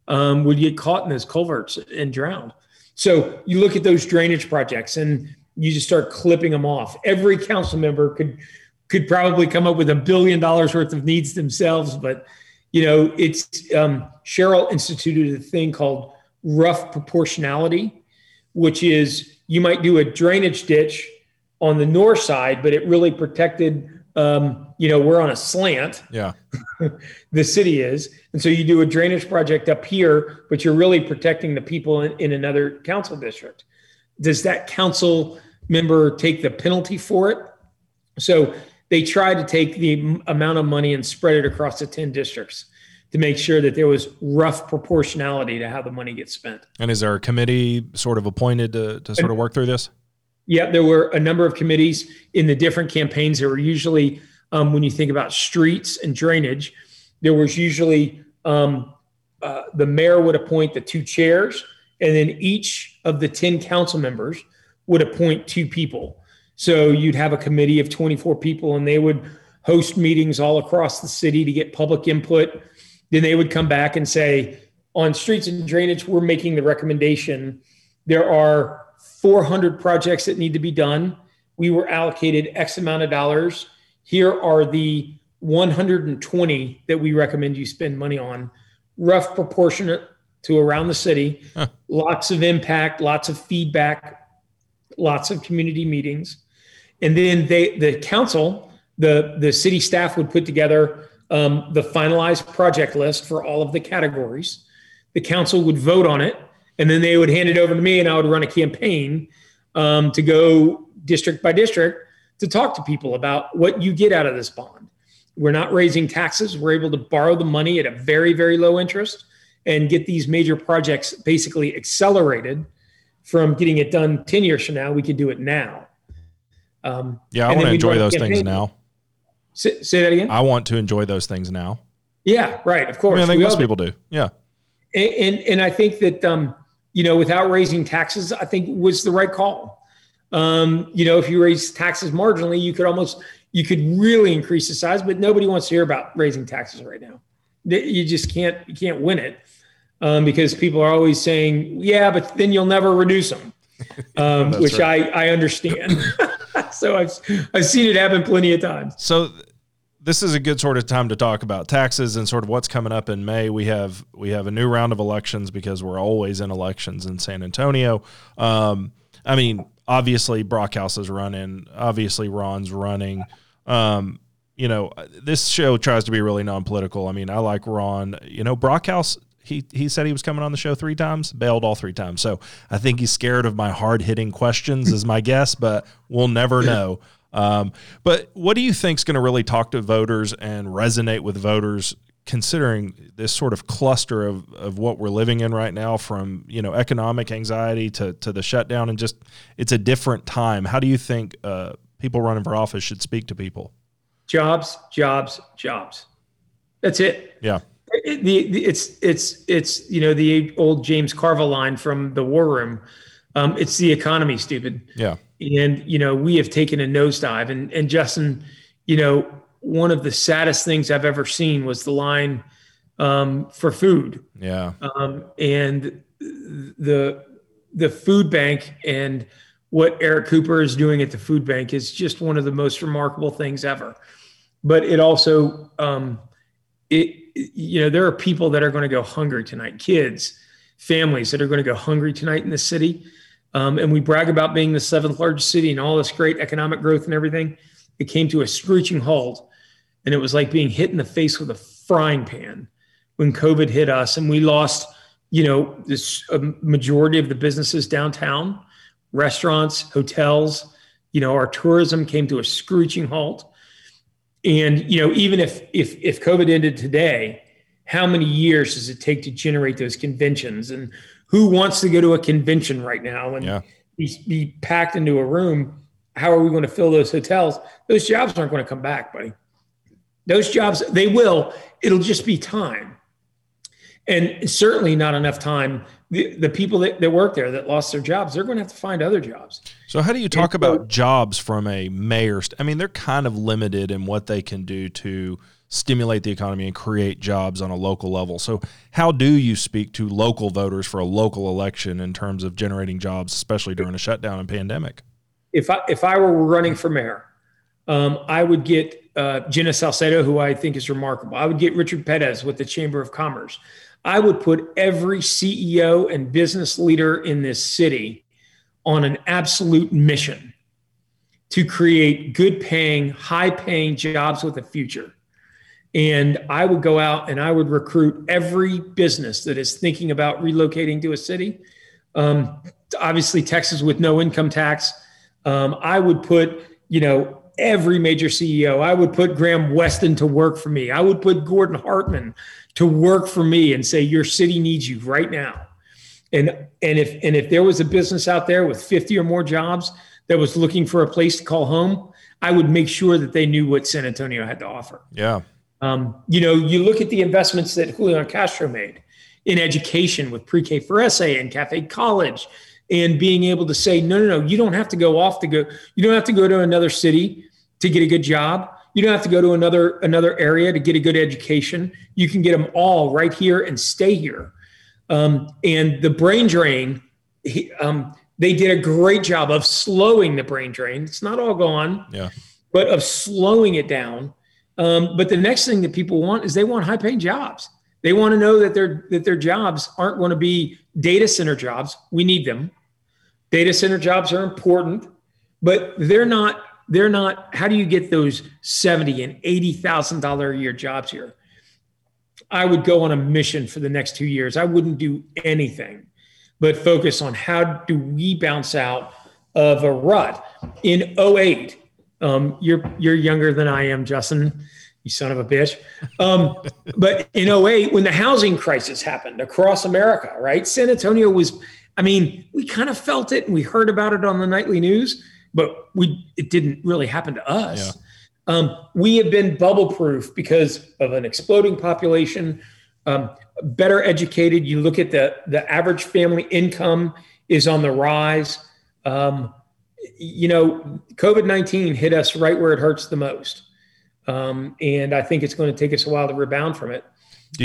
Um, would get caught in those culverts and drowned. So you look at those drainage projects, and you just start clipping them off. Every council member could could probably come up with a billion dollars worth of needs themselves, but you know, it's um, Sheryl instituted a thing called rough proportionality, which is you might do a drainage ditch on the north side, but it really protected. Um, you know, we're on a slant. Yeah, the city is, and so you do a drainage project up here, but you're really protecting the people in, in another council district. Does that council member take the penalty for it. So they try to take the amount of money and spread it across the 10 districts to make sure that there was rough proportionality to how the money gets spent. And is there a committee sort of appointed to, to sort of work through this? Yeah, there were a number of committees in the different campaigns. There were usually, um, when you think about streets and drainage, there was usually um, uh, the mayor would appoint the two chairs, and then each of the 10 council members would appoint two people. So you'd have a committee of 24 people, and they would host meetings all across the city to get public input. Then they would come back and say, on streets and drainage, we're making the recommendation. There are 400 projects that need to be done. We were allocated X amount of dollars. Here are the 120 that we recommend you spend money on, rough proportionate to around the city, huh. lots of impact, lots of feedback, lots of community meetings. And then they, the council, the, the city staff would put together um, the finalized project list for all of the categories. The council would vote on it, and then they would hand it over to me, and I would run a campaign um, to go district by district to talk to people about what you get out of this bond. We're not raising taxes. We're able to borrow the money at a very, very low interest and get these major projects basically accelerated from getting it done 10 years from now. We could do it now. Um, yeah, I want to enjoy those things now. Say, say, that again. I want to enjoy those things now. Yeah, right. Of course. I, mean, I think we most people do. Yeah. And, and, and I think that, um, you know, without raising taxes, I think was the right call. Um, you know, if you raise taxes marginally, you could almost you could really increase the size, but nobody wants to hear about raising taxes right now. You just can't you can't win it um, because people are always saying, "Yeah, but then you'll never reduce them," um, which right. I I understand. so I've I've seen it happen plenty of times. So this is a good sort of time to talk about taxes and sort of what's coming up in May. We have we have a new round of elections because we're always in elections in San Antonio. Um, I mean, obviously Brockhouse is running. Obviously Ron's running. Um, you know, this show tries to be really non-political. I mean, I like Ron. You know, Brockhouse. He he said he was coming on the show three times, bailed all three times. So I think he's scared of my hard-hitting questions, is my guess. But we'll never know. Um, but what do you think is going to really talk to voters and resonate with voters considering this sort of cluster of, of what we're living in right now from you know economic anxiety to, to the shutdown and just it's a different time. How do you think uh, people running for office should speak to people? Jobs jobs jobs. That's it. Yeah. It, the, the, it's it's it's you know the old james carville line from the war room um, it's the economy stupid yeah and you know we have taken a nosedive and and justin you know one of the saddest things I've ever seen was the line um, for food. Yeah. Um, and the the food bank and what Eric Cooper is doing at the food bank is just one of the most remarkable things ever. But it also, um, it you know, there are people that are going to go hungry tonight, kids, families that are going to go hungry tonight in the city. Um, and we brag about being the seventh largest city and all this great economic growth and everything. It came to a screeching halt and it was like being hit in the face with a frying pan when COVID hit us, and we lost, you know, this a majority of the businesses downtown, restaurants, hotels. You know, our tourism came to a screeching halt. And you know, even if if if COVID ended today, how many years does it take to generate those conventions? And who wants to go to a convention right now and yeah. be, be packed into a room? How are we going to fill those hotels? Those jobs aren't going to come back, buddy. Those jobs, they will. It'll just be time. And certainly not enough time. The, the people that, that work there that lost their jobs, they're going to have to find other jobs. So, how do you talk and about so, jobs from a mayor? St- I mean, they're kind of limited in what they can do to stimulate the economy and create jobs on a local level. So, how do you speak to local voters for a local election in terms of generating jobs, especially during a shutdown and pandemic? If I if I were running for mayor, um, I would get uh, Jenna Saucedo, who I think is remarkable. I would get Richard Perez with the Chamber of Commerce. I would put every CEO and business leader in this city on an absolute mission to create good paying, high paying jobs with a future. And I would go out and I would recruit every business that is thinking about relocating to a city. Um, obviously, Texas with no income tax. Um, I would put, you know, every major CEO. I would put Graham Weston to work for me. I would put Gordon Hartman to work for me and say, your city needs you right now. And and if and if there was a business out there with 50 or more jobs that was looking for a place to call home, I would make sure that they knew what San Antonio had to offer. Yeah. Um, you know, you look at the investments that Julian Castro made in education with pre-K for SA and Cafe College, and being able to say, no, no, no, you don't have to go off to go, you don't have to go to another city to get a good job. You don't have to go to another another area to get a good education. You can get them all right here and stay here. Um, and the brain drain, he, um, they did a great job of slowing the brain drain. It's not all gone, yeah, but of slowing it down. Um, but the next thing that people want is they want high paying jobs. They want to know that their that their jobs aren't going to be data center jobs. We need them. Data center jobs are important, but they're not. They're not. How do you get those seventy and eighty thousand dollar a year jobs here? I would go on a mission for the next two years. I wouldn't do anything but focus on how do we bounce out of a rut. In 08, um, you're you're younger than I am, Justin. You son of a bitch. Um, but in 08, when the housing crisis happened across America, right? San Antonio was, I mean, we kind of felt it and we heard about it on the nightly news, but we it didn't really happen to us. Yeah. Um, we have been bubble proof because of an exploding population, um, better educated. You look at the the average family income is on the rise. Um, you know, COVID nineteen hit us right where it hurts the most, um, and I think it's going to take us a while to rebound from it.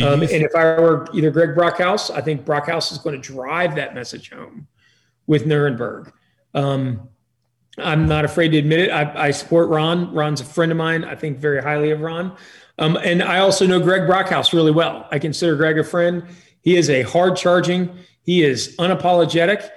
Um, and if I were either Greg Brockhouse, I think Brockhouse is going to drive that message home with Nirenberg. Um, I'm not afraid to admit it. I, I, support Ron. Ron's a friend of mine. I think very highly of Ron. Um, and I also know Greg Brockhouse really well. I consider Greg a friend. He is a hard charging, he is unapologetic.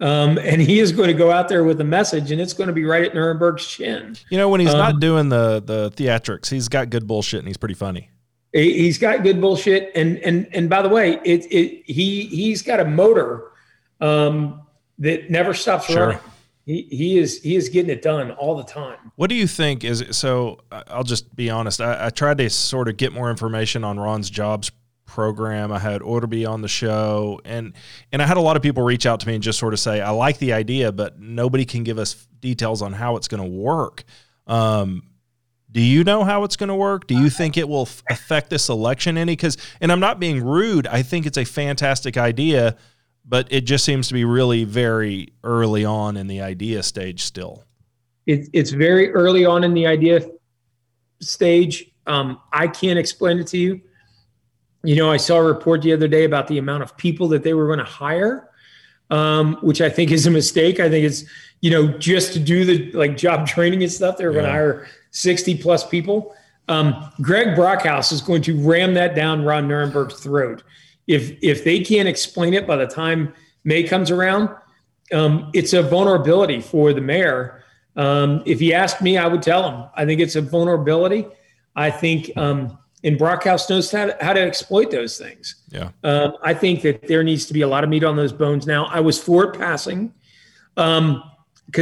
Um, and he is going to go out there with a message, and it's going to be right at Nirenberg's chin. You know, when he's um, not doing the the theatrics, he's got good bullshit, and he's pretty funny. He's got good bullshit, and and and by the way, it it he he's got a motor um, that never stops sure. running. He, he is he is getting it done all the time. What do you think is so? I'll just be honest. I, I tried to sort of get more information on Ron's jobs program. I had Orderby on the show, and and I had a lot of people reach out to me and just sort of say, "I like the idea, but nobody can give us details on how it's going to work." Um, do you know how it's going to work? Do you think it will f- affect this election any? Because, and I'm not being rude. I think it's a fantastic idea but it just seems to be really very early on in the idea stage still. It, it's very early on in the idea stage. Um, I can't explain it to you. You know, I saw a report the other day about the amount of people that they were going to hire, um, which I think is a mistake. I think it's, you know, just to do the like job training and stuff, they were yeah. going to hire 60 plus people. Um, Greg Brockhouse is going to ram that down Ron Nirenberg's throat if if they can't explain it by the time May comes around, um, it's a vulnerability for the mayor. Um, if he asked me, I would tell him. I think it's a vulnerability. I think, um, and Brockhouse knows how to, how to exploit those things. Yeah. Um, I think that there needs to be a lot of meat on those bones now. I was for it passing because um,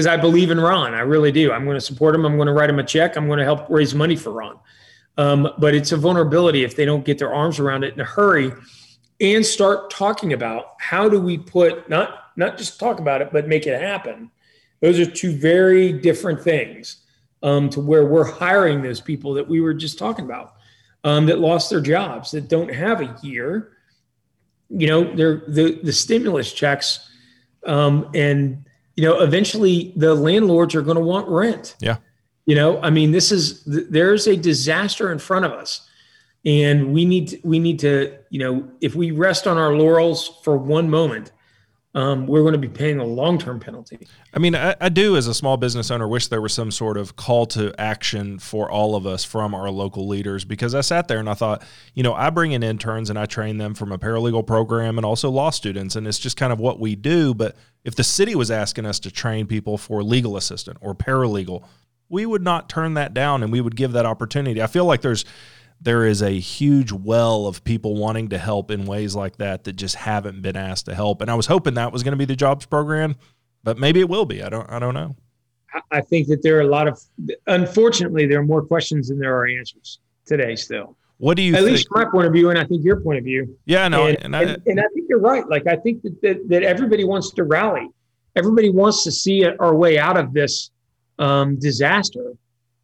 I believe in Ron. I really do. I'm going to support him. I'm going to write him a check. I'm going to help raise money for Ron. Um, but it's a vulnerability if they don't get their arms around it in a hurry and start talking about how do we put not not just talk about it but make it happen. Those are two very different things um, to where we're hiring those people that we were just talking about um, that lost their jobs that don't have a year. You know they're the the stimulus checks um, and you know eventually the landlords are going to want rent. Yeah. You know i mean this is there's a disaster in front of us and we need to, we need to you know if we rest on our laurels for one moment um, we're going to be paying a long-term penalty. I mean I, I, do as a small business owner wish there was some sort of call to action for all of us from our local leaders because i sat there and i thought you know i bring in interns and i train them from a paralegal program and also law students and it's just kind of what we do. But if the city was asking us to train people for legal assistant or paralegal we would not turn that down and we would give that opportunity. I feel like there's there is a huge well of people wanting to help in ways like that that just haven't been asked to help. And I was hoping that was going to be the jobs program, but maybe it will be. I don't I don't know. I think that there are a lot of unfortunately there are more questions than there are answers today still. What do you at think? least my point of view, and I think your point of view. Yeah, no, and, and, I, and, and I think you're right. Like I think that, that, that everybody wants to rally. Everybody wants to see our way out of this um, disaster.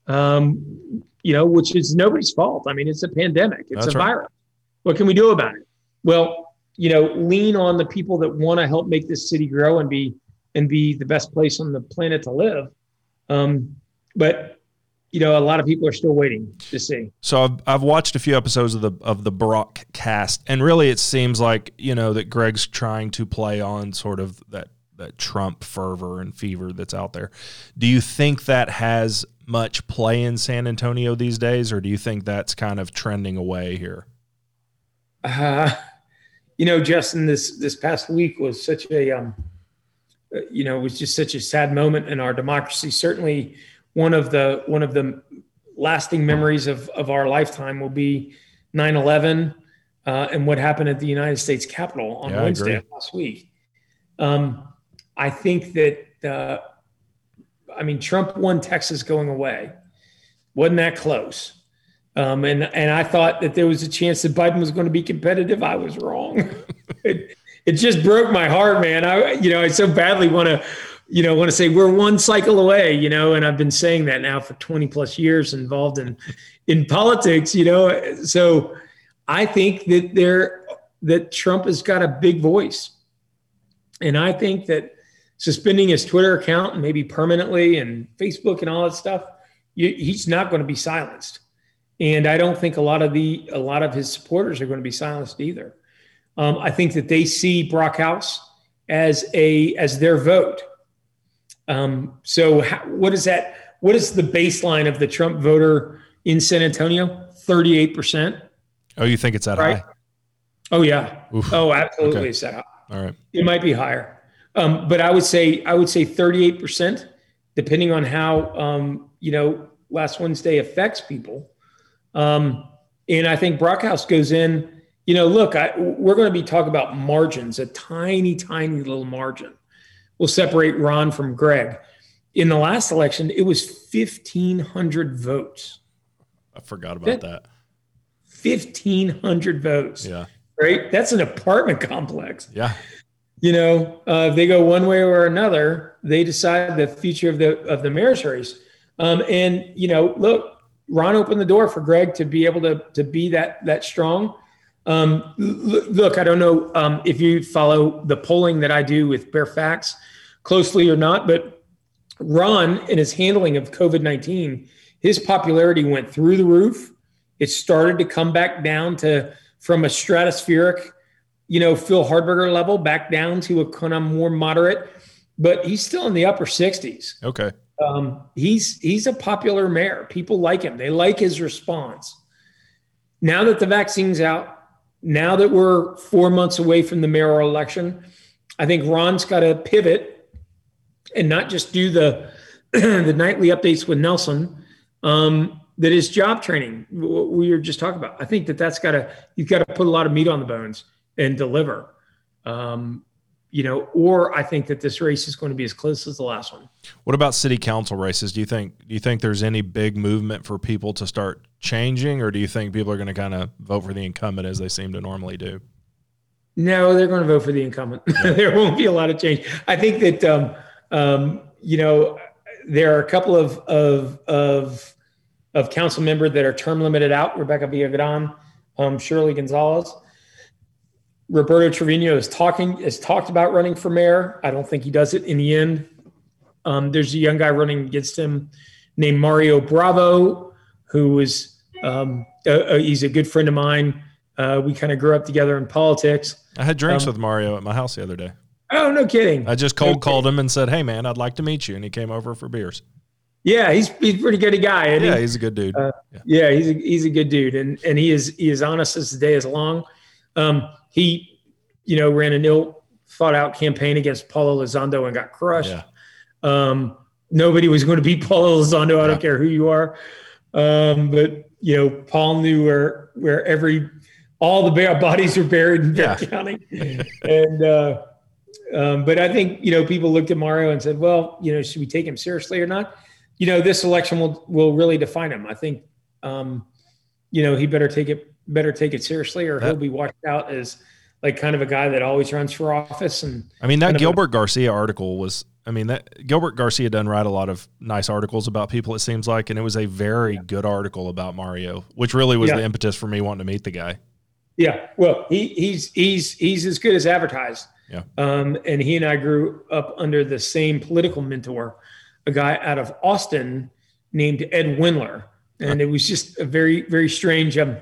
um, you know, which is nobody's fault. I mean, it's a pandemic, it's That's a right. virus. What can we do about it? Well, you know, lean on the people that want to help make this city grow and be and be the best place on the planet to live. Um, but you know, a lot of people are still waiting to see. So I've, I've watched a few episodes of the of the Brock cast, and really it seems like you know that Greg's trying to play on sort of that that Trump fervor and fever that's out there. Do you think that has much play in San Antonio these days, or do you think that's kind of trending away here? Uh, you know, Justin, this this past week was such a, um, you know, it was just such a sad moment in our democracy. Certainly, one of the one of the lasting memories of of our lifetime will be 9/11 uh, and what happened at the United States Capitol on Yeah, Wednesday last week. Um, I think that, uh, I mean, Trump won Texas going away. Wasn't that close? Um, and and I thought that there was a chance that Biden was going to be competitive. I was wrong. it, it just broke my heart, man. I you know I so badly want to you know want to say we're one cycle away, you know, and I've been saying that now for 20 plus years involved in in politics, you know. So I think that there that Trump has got a big voice. And I think that suspending his Twitter account and maybe permanently and Facebook and all that stuff, you, he's not going to be silenced. And I don't think a lot of the a lot of his supporters are going to be silenced either. Um, I think that they see Brockhouse as a as their vote. Um, so how, what is that? What is the baseline of the Trump voter in San Antonio? Thirty eight percent. Oh, you think it's that Right. high? Oh yeah. Oof. Oh, absolutely. Okay. It's that high. All right. It might be higher, um, but I would say I would say 38 percent, depending on how um, you know last Wednesday affects people. Um, and I think Brockhouse goes in. You know, look, I, we're going to be talking about margins, a tiny, tiny little margin will separate Ron from Greg. In the last election, it was 1,500 votes. I forgot about that. 1,500 votes. Yeah. Right? That's an apartment complex. Yeah. You know, uh, if they go one way or another, they decide the future of the of the race. Um, and you know, look, Ron opened the door for Greg to be able to to be that that strong. Um, look, I don't know um, if you follow the polling that I do with Bexar Facts closely or not, but Ron and his handling of COVID nineteen, his popularity went through the roof. It started to come back down to from a stratospheric you know, Phil Hardberger level back down to a kind of more moderate, but he's still in the upper 60s. Okay. Um, he's he's a popular mayor. People like him. They like his response. Now that the vaccine's out, now that we're four months away from the mayoral election, I think Ron's got to pivot and not just do the the nightly updates with Nelson. Um, that is job training. What we were just talking about. I think that that's got to you've got to put a lot of meat on the bones and deliver. Um, you know, or I think that this race is going to be as close as the last one. What about city council races? Do you think do you think there's any big movement for people to start changing, or do you think people are going to kind of vote for the incumbent as they seem to normally do? No, they're going to vote for the incumbent. there won't be a lot of change. I think that um, um, you know there are a couple of of of of council members that are term limited out. Rebecca Viagran, um, Shirley Gonzalez, Roberto Trevino is talking has talked about running for mayor. I don't think he does it in the end. Um, there's a young guy running against him named Mario Bravo, who is um, uh, uh, he's a good friend of mine. Uh, we kind of grew up together in politics. I had drinks Um, with Mario at my house the other day. Oh, no kidding. I just cold called him and said, "Hey, man, I'd like to meet you," and he came over for beers. Yeah, he's he's a pretty good a guy. isn't he? Yeah, he's a good dude. Uh, yeah, he's a, he's a good dude, and and he is he is honest as the day is long. Um, he, you know, ran an ill thought out campaign against Paulo Elizondo and got crushed. yeah, Um, nobody was going to beat Paulo Elizondo. I Yeah. don't care who you are. Um, but you know, Paul knew where where every all the bare bodies were buried in Bexar Yeah. County, and uh, um, but I think you know people looked at Mario and said, well, you know, should we take him seriously or not? You know, this election will will really define him. I think, um, you know, he better take it better take it seriously, or he'll be washed out as like kind of a guy that always runs for office and I mean that kind of a- Gilbert Garcia article was I mean, that Gilbert Garcia doesn't write a lot of nice articles about people. It seems like, and it was a very yeah. good article about Mario, which really was yeah. the impetus for me wanting to meet the guy. Yeah, well, he, he's he's he's as good as advertised. Yeah, um, and he and I grew up under the same political mentor, a guy out of Austin named Ed Wendler, and it was just a very very strange. Um,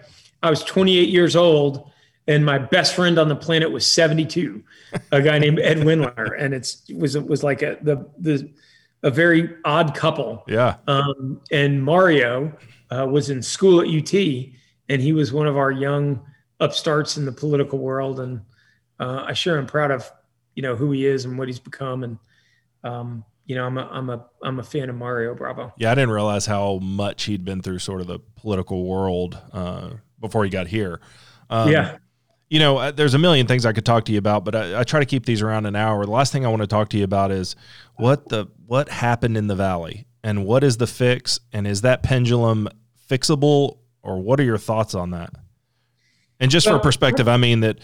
I was 28 years old and my best friend on the planet was 72, a guy named Ed Wendler, and it's it was it was like a the the a very odd couple. Yeah. Um, and Mario uh, was in school at UT, and he was one of our young upstarts in the political world, and uh, I sure am proud of you know who he is and what he's become, and um, you know I'm a I'm a I'm a fan of Mario Bravo. Yeah, I didn't realize how much he'd been through sort of the political world uh, before he got here. Um, yeah you know, uh, there's a million things I could talk to you about, but I, I, try to keep these around an hour. The last thing I want to talk to you about is what the what happened in the valley and what is the fix and is that pendulum fixable or what are your thoughts on that? And just for perspective, I mean that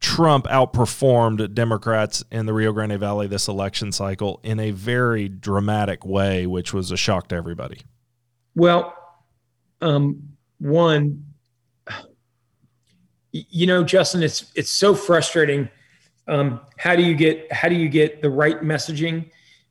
Trump outperformed Democrats in the Rio Grande Valley this election cycle in a very dramatic way, which was a shock to everybody. Well, um, one, you know, Justin, it's it's so frustrating. Um, how do you get how do you get the right messaging?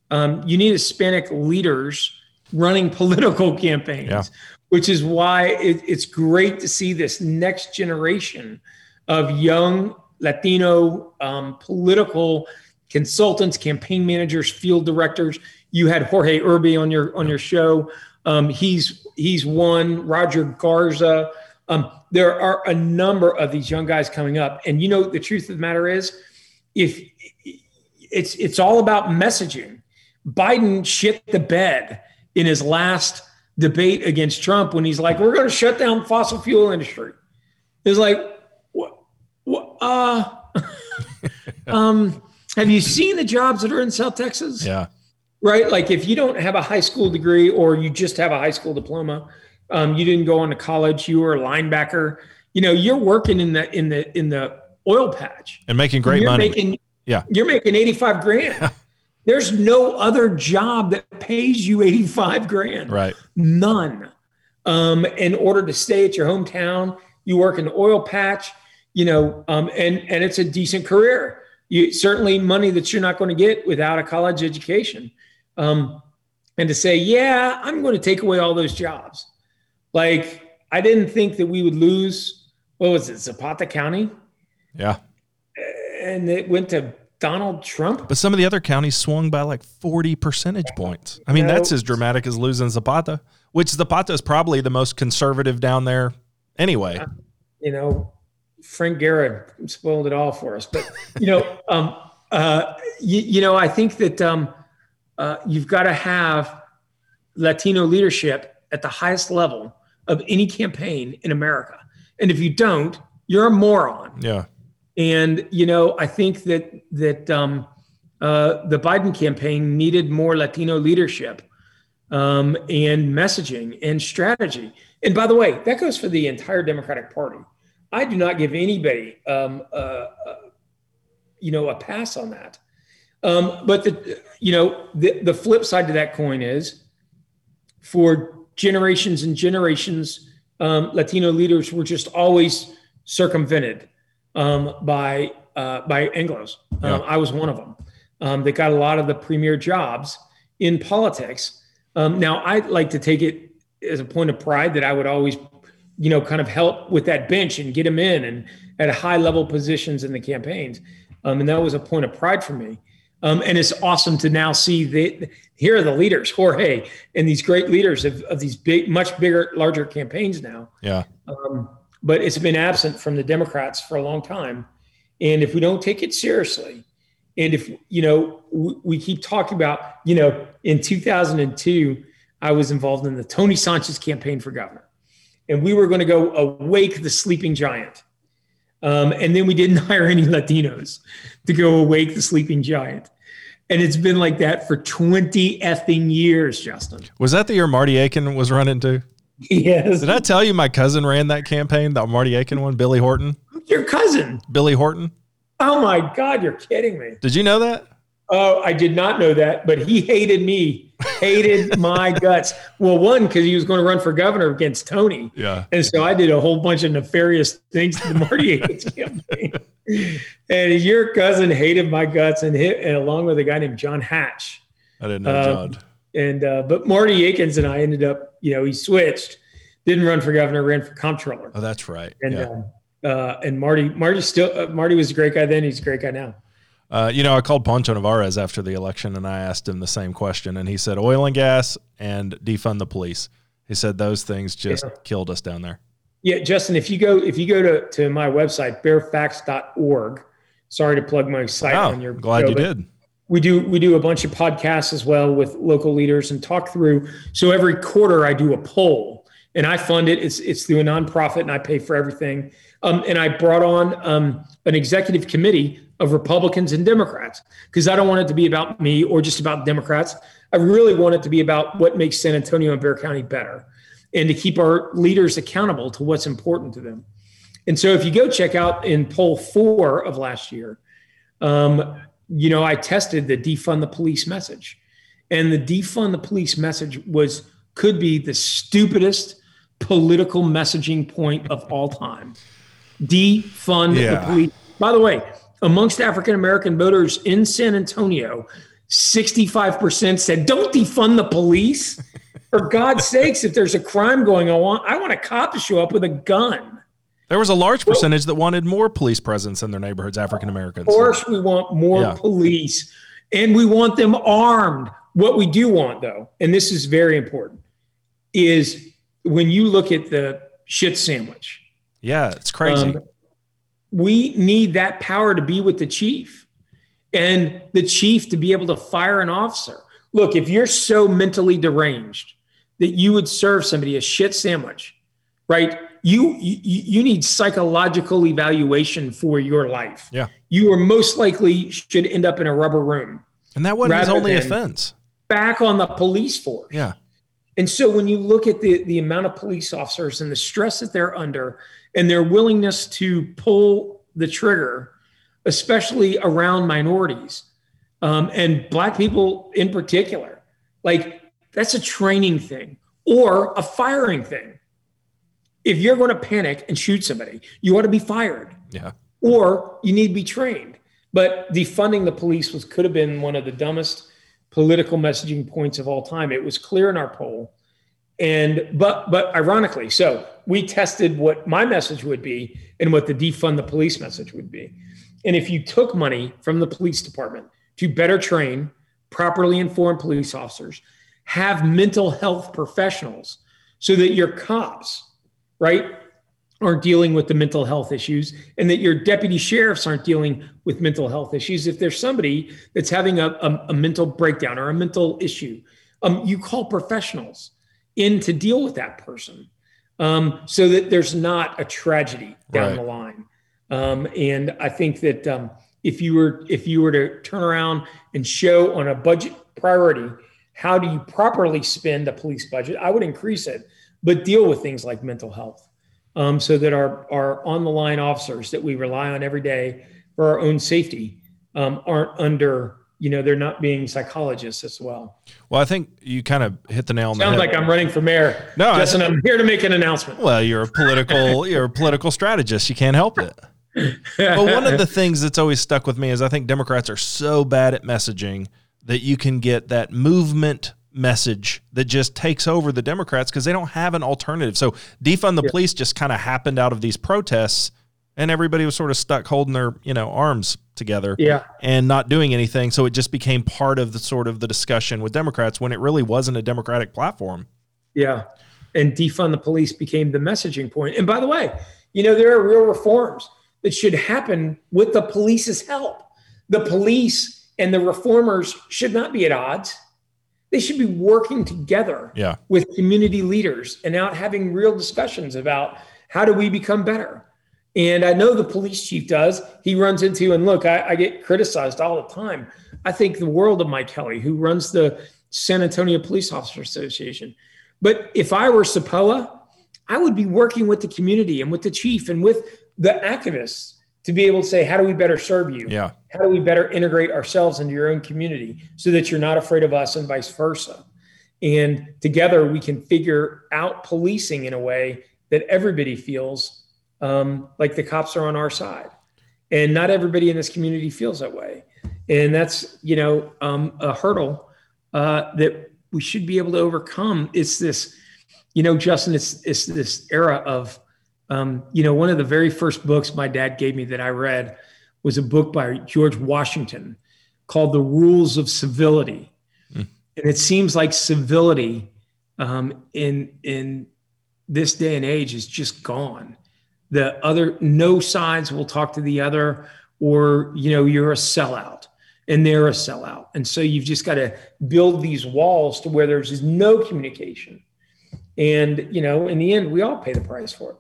Um, you need Hispanic leaders running political campaigns, yeah. which is why it, it's great to see this next generation of young Latino um, political consultants, campaign managers, field directors. You had Jorge Irby on your on your show. Um, he's he's one. Roger Garza. Um, there are a number of these young guys coming up, and you know the truth of the matter is, if it's it's all about messaging. Biden shit the bed in his last debate against Trump when he's like, "We're going to shut down fossil fuel industry." It's like, what? what uh, um, have you seen the jobs that are in South Texas? Yeah. Right. Like if you don't have a high school degree or you just have a high school diploma, um, you didn't go on to college. You were a linebacker. You know, you're working in the in the in the oil patch and making great money. Making, yeah, you're making 85 grand. There's no other job that pays you 85 grand. Right. None. Um, in order to stay at your hometown, you work in the oil patch. You know, um, and and it's a decent career. You certainly money that you're not going to get without a college education. Um, and to say, yeah, I'm going to take away all those jobs. Like, I didn't think that we would lose, what was it, Zapata County? Yeah. And it went to Donald Trump. But some of the other counties swung by like 40 percentage points. I mean, that's as dramatic as losing Zapata, which Zapata is probably the most conservative down there anyway. Uh, you know, Frank Garrett spoiled it all for us. But, you know, um, uh, you, you, know, I think that um, uh, you've got to have Latino leadership at the highest level of any campaign in America. And if you don't, you're a moron. Yeah. And you know, I think that that um, uh, the Biden campaign needed more Latino leadership um, and messaging and strategy. And by the way, that goes for the entire Democratic Party. I do not give anybody, um, uh, uh, you know, a pass on that. Um, but the, you know, the, the flip side to that coin is for generations and generations, um, Latino leaders were just always circumvented um, by uh, by Anglo's. Yeah. Um, I was one of them. Um, they got a lot of the premier jobs in politics. Um, now, I'd like to take it as a point of pride that I would always, you know, kind of help with that bench and get them in and at high level positions in the campaigns. Um, and that was a point of pride for me. Um, and it's awesome to now see that here are the leaders, Jorge, and these great leaders of, of these big, much bigger, larger campaigns now. Yeah. Um, but it's been absent from the Democrats for a long time. And if we don't take it seriously, and if, you know, we, we keep talking about, you know, in 2002, I was involved in the Tony Sanchez campaign for governor. And we were going to go awake the sleeping giant. Um, and then we didn't hire any Latinos to go awake the sleeping giant. And it's been like that for 20 effing years, Justin. Was that the year Marty Aiken was running too? Yes. Did I tell you my cousin ran that campaign, the Marty Aiken one, Billy Horton? Your cousin? Billy Horton. Oh my God, you're kidding me. Did you know that? Oh, I did not know that, but he hated me, hated my guts. Well, one because he was going to run for governor against Tony. Yeah. And so I did a whole bunch of nefarious things to the Marty Akins campaign. And your cousin hated my guts, and, hit, and along with a guy named John Hatch. I didn't know Um, John. And uh, but Marty Akins and I ended up, you know, he switched, didn't run for governor, ran for comptroller. Oh, that's right. And yeah. um, uh, and Marty, Marty still, uh, Marty was a great guy then. He's a great guy now. Uh, you know, I called Poncho Nevárez after the election and I asked him the same question, and he said oil and gas and defund the police. He said those things just Yeah. killed us down there. Yeah, Justin, if you go if you go to, to my website, bexarfacts.org, sorry to plug my site Oh, on your glad show, you did. We do we do a bunch of podcasts as well with local leaders and talk through. So every quarter I do a poll and I fund it. It's it's through a nonprofit and I pay for everything. Um, and I brought on um, an executive committee of Republicans and Democrats because I don't want it to be about me or just about Democrats. I really want it to be about what makes San Antonio and Bexar County better and to keep our leaders accountable to what's important to them. And so if you go check out in poll four of last year, um, you know, I tested the defund the police message. And the defund the police message was could be the stupidest political messaging point of all time. Defund Yeah. the police. By the way, amongst African American voters in San Antonio, 65% said, don't defund the police. For God's sakes, if there's a crime going on, I want a cop to show up with a gun. There was a large percentage that wanted more police presence in their neighborhoods, African Americans. Of course, we want more Yeah. police and we want them armed. What we do want, though, and this is very important, is when you look at the shit sandwich, Yeah, it's crazy. um, we need that power to be with the chief and the chief to be able to fire an officer. Look, if you're so mentally deranged that you would serve somebody a shit sandwich, right? You you, you need psychological evaluation for your life. Yeah. You are most likely should end up in a rubber room, and that wasn't his only offense. back on the police force. Yeah. And so when you look at the, the amount of police officers and the stress that they're under and their willingness to pull the trigger, especially around minorities um, and black people in particular, like that's a training thing or a firing thing. If you're going to panic and shoot somebody, you ought to be fired Yeah. or you need to be trained. But defunding the police was could have been one of the dumbest political messaging points of all time. It was clear in our poll. And but but ironically, so we tested what my message would be and what the defund the police message would be. And if you took money from the police department to better train properly informed police officers, have mental health professionals so that your cops, right, aren't dealing with the mental health issues and that your deputy sheriffs aren't dealing with mental health issues. If there's somebody that's having a, a, a mental breakdown or a mental issue, um, you call professionals in to deal with that person um, so that there's not a tragedy down Right. the line. Um, and I think that um, if you were if you were to turn around and show on a budget priority how do you properly spend a police budget, I would increase it, but deal with things like mental health um, so that our, our on the line officers that we rely on every day for our own safety um, aren't under, you know, they're not being psychologists as well. Well, I think you kind of hit the nail on the head. Sounds like I'm running for mayor. No, I- Justin, I'm here to make an announcement. Well, you're a political you're a political strategist. You can't help it. But one of the things that's always stuck with me is I think Democrats are so bad at messaging that you can get that movement message that just takes over the Democrats because they don't have an alternative. So defund the police just kind of happened out of these protests and everybody was sort of stuck holding their, you know, arms together Yeah. and not doing anything. So it just became part of the sort of the discussion with Democrats when it really wasn't a Democratic platform. Yeah. And defund the police became the messaging point. And by the way, you know, there are real reforms that should happen with the police's help. The police and the reformers should not be at odds. They should be working together Yeah. with community leaders and out having real discussions about how do we become better. And I know the police chief does. He runs into, and look, I, I get criticized all the time. I think the world of Mike Helle, who runs the San Antonio Police Officer Association. But if I were SAPOA, I would be working with the community and with the chief and with the activists to be able to say, how do we better serve you? Yeah. How do we better integrate ourselves into your own community so that you're not afraid of us and vice versa? And together we can figure out policing in a way that everybody feels um, like the cops are on our side. And not everybody in this community feels that way. And that's, you know, um, a hurdle uh, that we should be able to overcome. It's this, you know, Justin, it's, it's this era of, um, you know, one of the very first books my dad gave me that I read was a book by George Washington called The Rules of Civility. Mm. And it seems like civility um, in in this day and age is just gone. The other, no sides will talk to the other, or you know, you're a sellout and they're a sellout. And so you've just got to build these walls to where there's no communication. And you know, in the end, we all pay the price for it.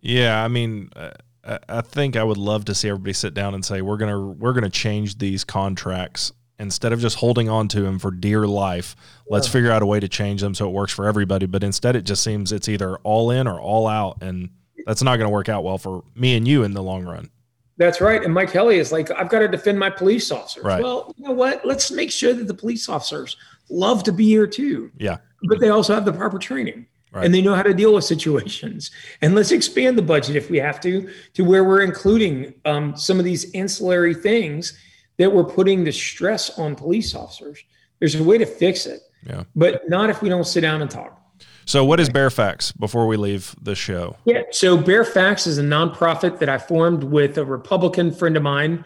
Yeah, I mean, uh, I think I would love to see everybody sit down and say we're gonna we're gonna change these contracts instead of just holding on to them for dear life. Let's figure out a way to change them so it works for everybody. But instead, it just seems it's either all in or all out, and that's not going to work out well for me and you in the long run. That's right. And Mike Helle is like, I've got to defend my police officers. Right. Well, you know what? Let's make sure that the police officers love to be here too. Yeah. But they also have the proper training. Right. and they know how to deal with situations. And let's expand the budget if we have to, to where we're including um, some of these ancillary things that we're putting the stress on police officers. There's a way to fix it, yeah, but not if we don't sit down and talk. So, what is Bexar Facts before we leave the show? Yeah, so Bexar Facts is a nonprofit that I formed with a Republican friend of mine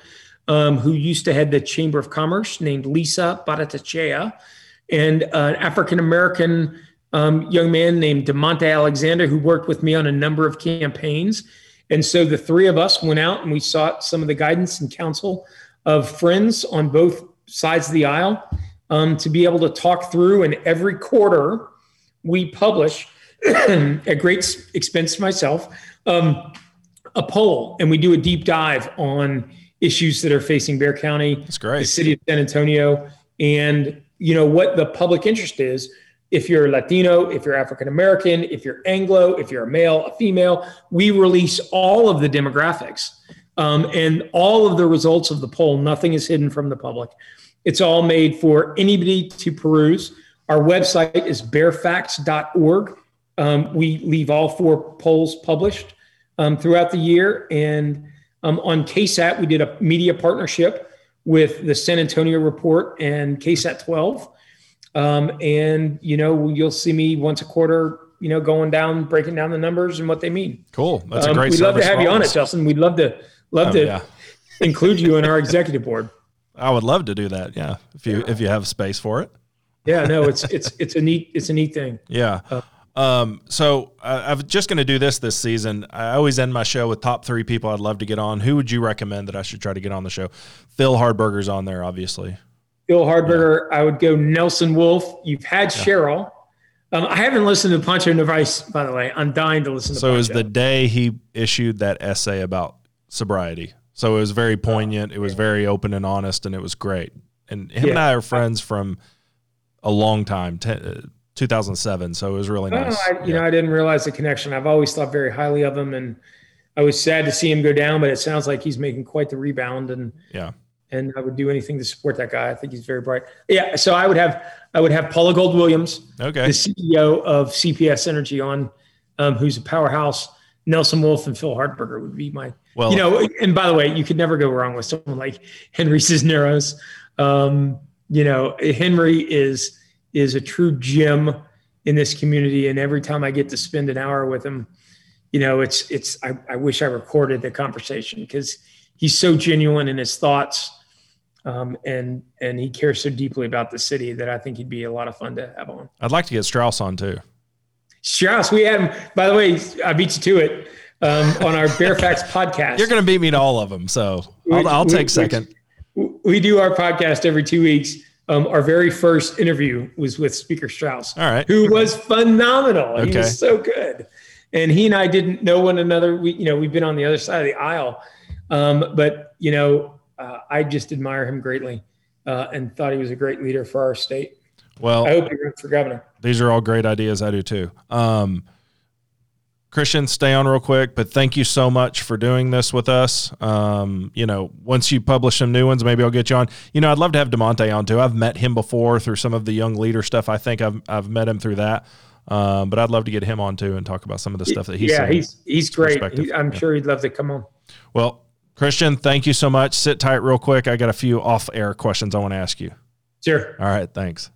um, who used to head the Chamber of Commerce named Lisa Baratachea, and an African American um, young man named DeMonte Alexander, who worked with me on a number of campaigns. And so the three of us went out and we sought some of the guidance and counsel of friends on both sides of the aisle um, to be able to talk through. And every quarter, we publish at great expense to myself um, a poll, and we do a deep dive on issues that are facing Bexar County, That's great. the city of San Antonio, and you know what the public interest is if you're Latino, if you're African American, if you're Anglo, if you're a male, a female, we release all of the demographics um, and all of the results of the poll. Nothing is hidden from the public. It's all made for anybody to peruse. Our website is bexarfacts.org. Um, we leave all four polls published um, throughout the year. And um, on KSAT, we did a media partnership with the San Antonio Report and KSAT 12 um, and you know, you'll see me once a quarter, you know, going down, breaking down the numbers and what they mean. Cool. That's a um, great. We'd love to have you on it, Justin. We'd love to love oh, to yeah. include you in our executive board. I would love to do that. Yeah, if you yeah. if you have space for it. Yeah, no, it's it's it's a neat it's a neat thing. Yeah. Uh, um, so I, I'm just going to do this this season. I always end my show with top three people I'd love to get on. Who would you recommend that I should try to get on the show? Phil Hardberger's on there, obviously. Phil Hardberger. Yeah. I would go Nelson Wolff. You've had yeah. Sheryl. Um, I haven't listened to Poncho Nevárez, by the way. I'm dying to listen to So Poncho. it was the day he issued that essay about sobriety. So it was very poignant. It was very open and honest, and it was great. And him yeah. and I are friends from a long time, t- uh, 2007. So it was really nice. I, you yeah. know, I didn't realize the connection. I've always thought very highly of him, and I was sad to see him go down. But it sounds like he's making quite the rebound. And yeah, and I would do anything to support that guy. I think he's very bright. Yeah, so I would have I would have Paula Gold Williams, okay, the CEO of CPS Energy, on, um, who's a powerhouse. Nelson Wolff and Phil Hardberger would be my, well, you know. And by the way, you could never go wrong with someone like Henry Cisneros. Um, you know, Henry is is a true gem in this community, and every time I get to spend an hour with him, you know, it's it's. I, I wish I recorded the conversation because he's so genuine in his thoughts um, and and he cares so deeply about the city that I think he'd be a lot of fun to have on. I'd like to get Straus on too. Straus, we had him. By the way, I beat you to it um, on our Bexar Facts podcast. You're going to beat me to all of them, so I'll, I'll take second. We, do our podcast every two weeks. Um, our very first interview was with Speaker Straus, all right, who was phenomenal. Okay. He was so good, and he and I didn't know one another. We, you know, we've been on the other side of the aisle, um, but you know, uh, I just admire him greatly uh, and thought he was a great leader for our state. Well, I hope he runs for governor. These are all great ideas. I do too. Um, Christian, stay on real quick, but thank you so much for doing this with us. Um, you know, once you publish some new ones, maybe I'll get you on. You know, I'd love to have Demonte on too. I've met him before through some of the young leader stuff. I think I've I've met him through that. Um, but I'd love to get him on too and talk about some of the stuff that he's yeah he's he's great. He, I'm yeah. sure he'd love to come on. Well, Christian, thank you so much. Sit tight real quick. I got a few off air questions I want to ask you. Sure. All right. Thanks.